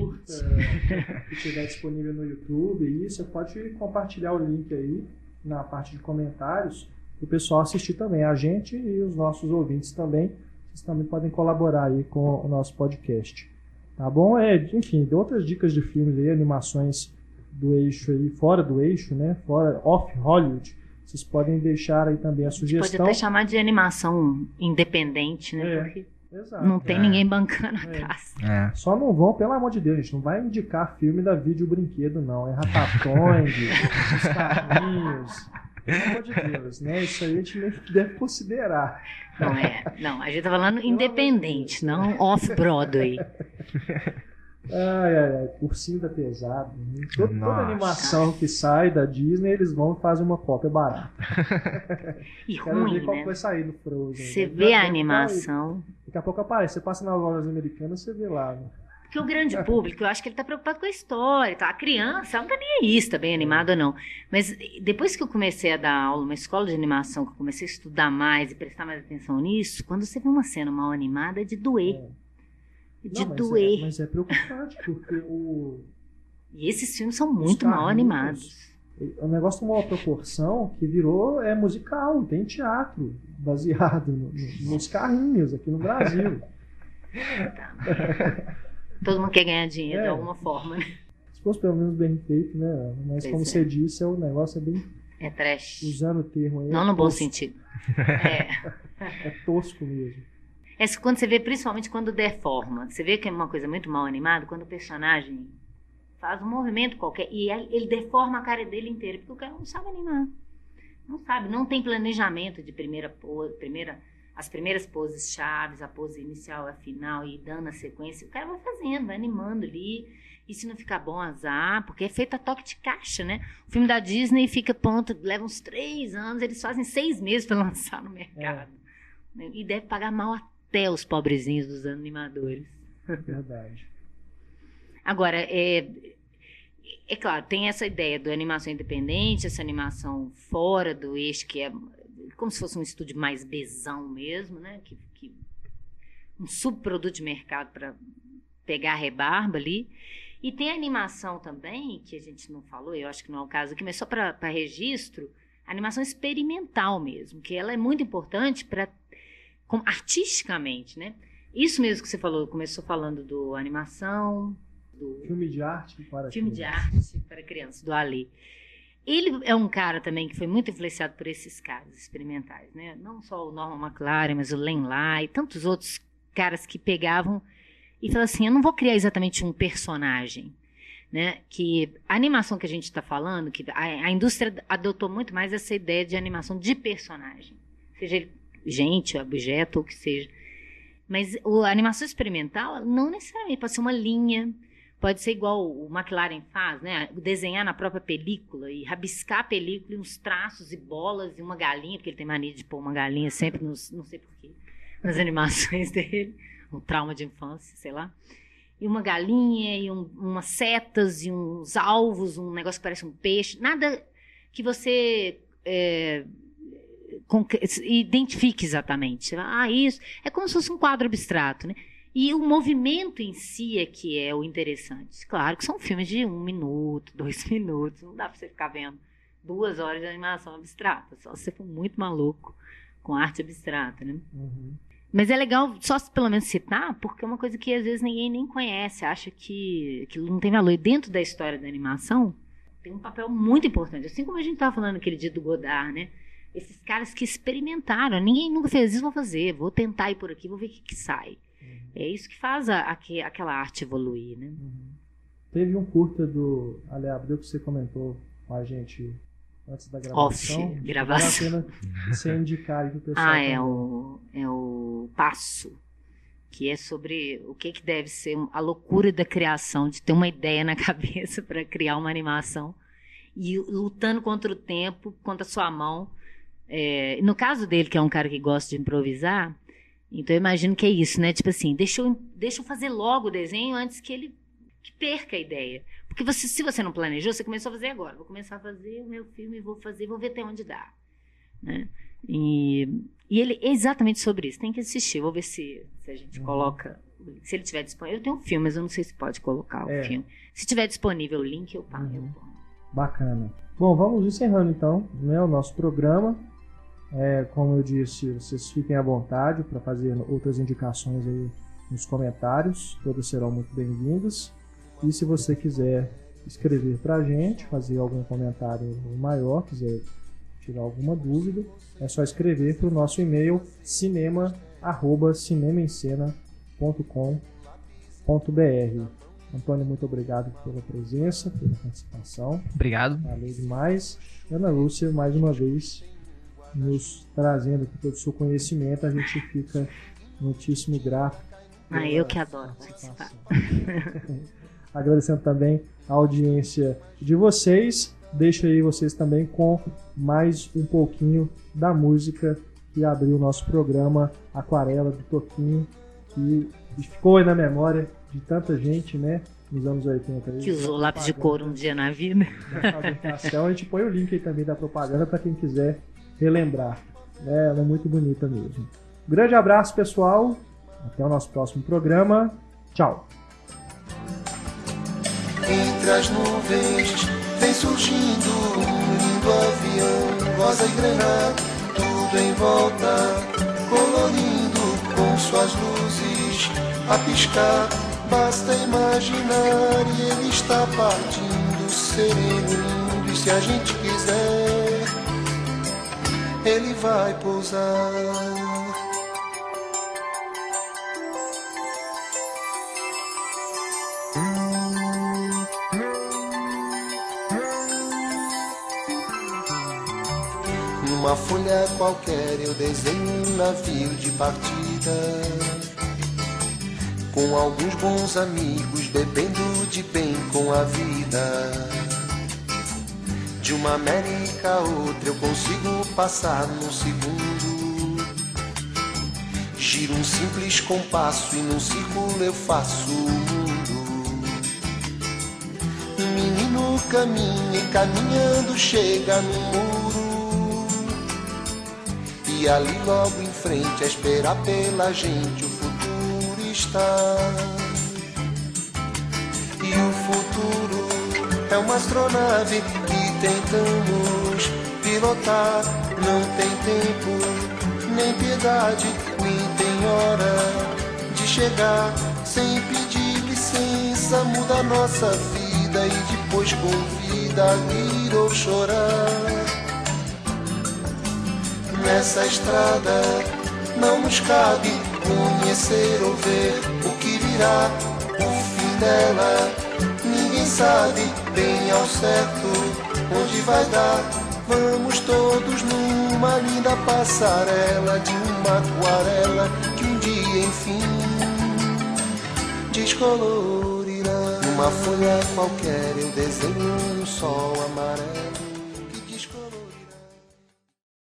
curta gente. que estiver disponível no YouTube, aí você pode compartilhar o link aí na parte de comentários para o pessoal assistir também, a gente e os nossos ouvintes também. Vocês também podem colaborar aí com o nosso podcast. Tá bom? É, enfim, de outras dicas de filmes aí, animações do eixo aí, fora do eixo, né? Fora, off Hollywood. Vocês podem deixar aí também a Pode sugestão. até chamar de animação independente, né? É. Porque Exato. não tem É. ninguém bancando É. atrás. É. Só não vão, pelo amor de Deus, gente, não vai indicar filme da vídeo brinquedo, não. É Ratatouille, os carrinhos. Pelo amor de Deus, né? Isso aí a gente nem deve considerar. Não é. Não, a gente tá falando independente, não off-Broadway. Ai, ai, ai, ursinho da pesada. né? Toda, toda animação que sai da Disney, eles vão e fazem uma cópia barata. E Quero ver ruim, qual que né? vai sair no Frozen. Você Deve- vê a tá animação. Daqui a pouco aparece. Você passa nas lojas americanas, você vê lá. Né? Porque o grande público, eu acho que ele tá preocupado com a história. Tá? A criança, ela não tá nem aí se tá bem animada ou não. Mas depois que eu comecei a dar aula numa escola de animação, que eu comecei a estudar mais e prestar mais atenção nisso, quando você vê uma cena mal animada, é de doer. É. De Não, mas doer. É, mas é preocupante, porque o, E esses filmes são muito mal animados. O negócio tomou uma proporção que virou é musical, tem teatro baseado no- no- nos carrinhos aqui no Brasil. Todo mundo quer ganhar dinheiro de É. alguma forma, né? Se fosse pelo menos bem feito, né? Mas Pois como é. você disse, é o negócio é bem É trash. usando o termo aí. Não é no bom sentido. É. É tosco mesmo. É quando você vê, principalmente quando deforma. Você vê que é uma coisa muito mal animada, quando o personagem faz um movimento qualquer e ele deforma a cara dele inteira, porque o cara não sabe animar. Não sabe, não tem planejamento de primeira primeira, as primeiras poses chaves, a pose inicial, a final e dando a sequência. O cara vai fazendo, vai animando ali. E se não ficar bom, azar, porque é feito a toque de caixa, né? O filme da Disney fica pronto, leva uns três anos, eles fazem seis meses para lançar no mercado. né? E deve pagar mal até os pobrezinhos dos animadores. Verdade. Agora, é, é claro, tem essa ideia da animação independente, essa animação fora do eixo, que é como se fosse um estúdio mais besão mesmo, né? Que, que- um subproduto de mercado para pegar a rebarba ali. E tem a animação também, que a gente não falou, eu acho que não é o caso aqui, mas só para registro, animação experimental mesmo, que ela é muito importante para artisticamente, né? Isso mesmo que você falou, começou falando do animação, do Filme de arte para filme de crianças. arte para crianças, do Ali. Ele é um cara também que foi muito influenciado por esses caras experimentais, né? Não só o Norman McLaren, mas o Len Lai tantos outros caras que pegavam e falavam assim: eu não vou criar exatamente um personagem. Né? Que a animação que a gente está falando, que a, a indústria adotou muito mais essa ideia de animação de personagem, seja ele gente, objeto ou o que seja. Mas a animação experimental não necessariamente pode ser uma linha, pode ser igual o McLaren faz, né? Desenhar na própria película e rabiscar a película e uns traços e bolas e uma galinha, porque ele tem mania de pôr uma galinha sempre, nos, não sei porquê, nas animações dele, um trauma de infância, sei lá. E uma galinha e um, umas setas e uns alvos, um negócio que parece um peixe, nada que você é, identifique exatamente. Ah, isso. É como se fosse um quadro abstrato, né? E o movimento em si é que é o interessante. Claro que são filmes de um minuto, dois minutos. Não dá pra você ficar vendo duas horas de animação abstrata. Só se você for muito maluco com arte abstrata, né? Uhum. Mas é legal só se pelo menos citar, porque é uma coisa que às vezes ninguém nem conhece, acha que aquilo não tem valor. E dentro da história da animação, tem um papel muito importante. Assim como a gente estava falando aquele dia do Godard, né? Esses caras que experimentaram. Ninguém nunca fez isso, vou fazer. Vou tentar ir por aqui, vou ver o que, que sai. É isso que faz a- aque- aquela arte evoluir, né? Uhum. Teve um curta do Ale Abreu que você comentou com a gente antes da gravação. Off, gravação. Vale a pena você indicar aí pro pessoal. Ah, é o, é o Passo. que é sobre o que, que deve ser a loucura da criação, de ter uma ideia na cabeça para criar uma animação e lutando contra o tempo, contra a sua mão. É, no caso dele, que é um cara que gosta de improvisar, então eu imagino que é isso, né? Tipo assim, deixa eu, deixa eu fazer logo o desenho antes que ele que perca a ideia. Porque você, se você não planejou, você começou a fazer agora. Vou começar a fazer o meu filme, vou fazer, vou ver até onde dá. Né? E, e ele é exatamente sobre isso. Tem que assistir. Vou ver se, se a gente coloca. Se ele tiver disponível. Eu tenho um filme, mas eu não sei se pode colocar o É. filme. Se tiver disponível o link, eu pago. Uhum. Bacana. Bom, vamos encerrando então né, o nosso programa. É, como eu disse, vocês fiquem à vontade para fazer outras indicações aí nos comentários, todas serão muito bem-vindas. E se você quiser escrever para a gente, fazer algum comentário maior, quiser tirar alguma dúvida, é só escrever para o nosso e-mail cinema@cinemaencena.com.br. Antônio, muito obrigado pela presença, pela participação. Obrigado. Valeu demais. Ana Lúcia, mais uma vez, nos trazendo aqui todo o seu conhecimento. A gente fica muitíssimo grato. Ah, eu que adoro participação. Agradecendo também a audiência de vocês. Deixo aí vocês também com mais um pouquinho da música que abriu o nosso programa Aquarela do Toquinho, que ficou aí na memória de tanta gente, né? Nos anos 80. aí. Que usou lápis de couro um dia na vida. da. A gente põe o link aí também da propaganda para quem quiser relembrar. É, ela é muito bonita mesmo. Grande abraço, pessoal. Até o nosso próximo programa. Tchau. Entre as nuvens vem surgindo um lindo avião, rosa e granada, tudo em volta, colorindo com suas luzes a piscar. Basta imaginar e ele está partindo, sereno, lindo, e se a gente quiser, ele vai pousar. Numa folha qualquer eu desenho um navio de partida Com alguns bons amigos bebendo de bem com a vida De uma América a outra eu consigo passar num segundo Giro um simples compasso e num círculo eu faço o mundo menino caminha e caminhando chega no muro. E ali logo em frente, a esperar pela gente, o futuro está. E o futuro é uma astronave tentamos pilotar. Não tem tempo, nem piedade, nem tem hora de chegar. Sem pedir licença, muda nossa vida e depois convida a rir ou chorar. Nessa estrada não nos cabe conhecer ou ver o que virá, o fim dela. Ninguém sabe bem ao certo vai dar. Vamos todos numa linda passarela de uma aquarela que um dia enfim descolorirá. Numa folha qualquer eu desenho um sol amarelo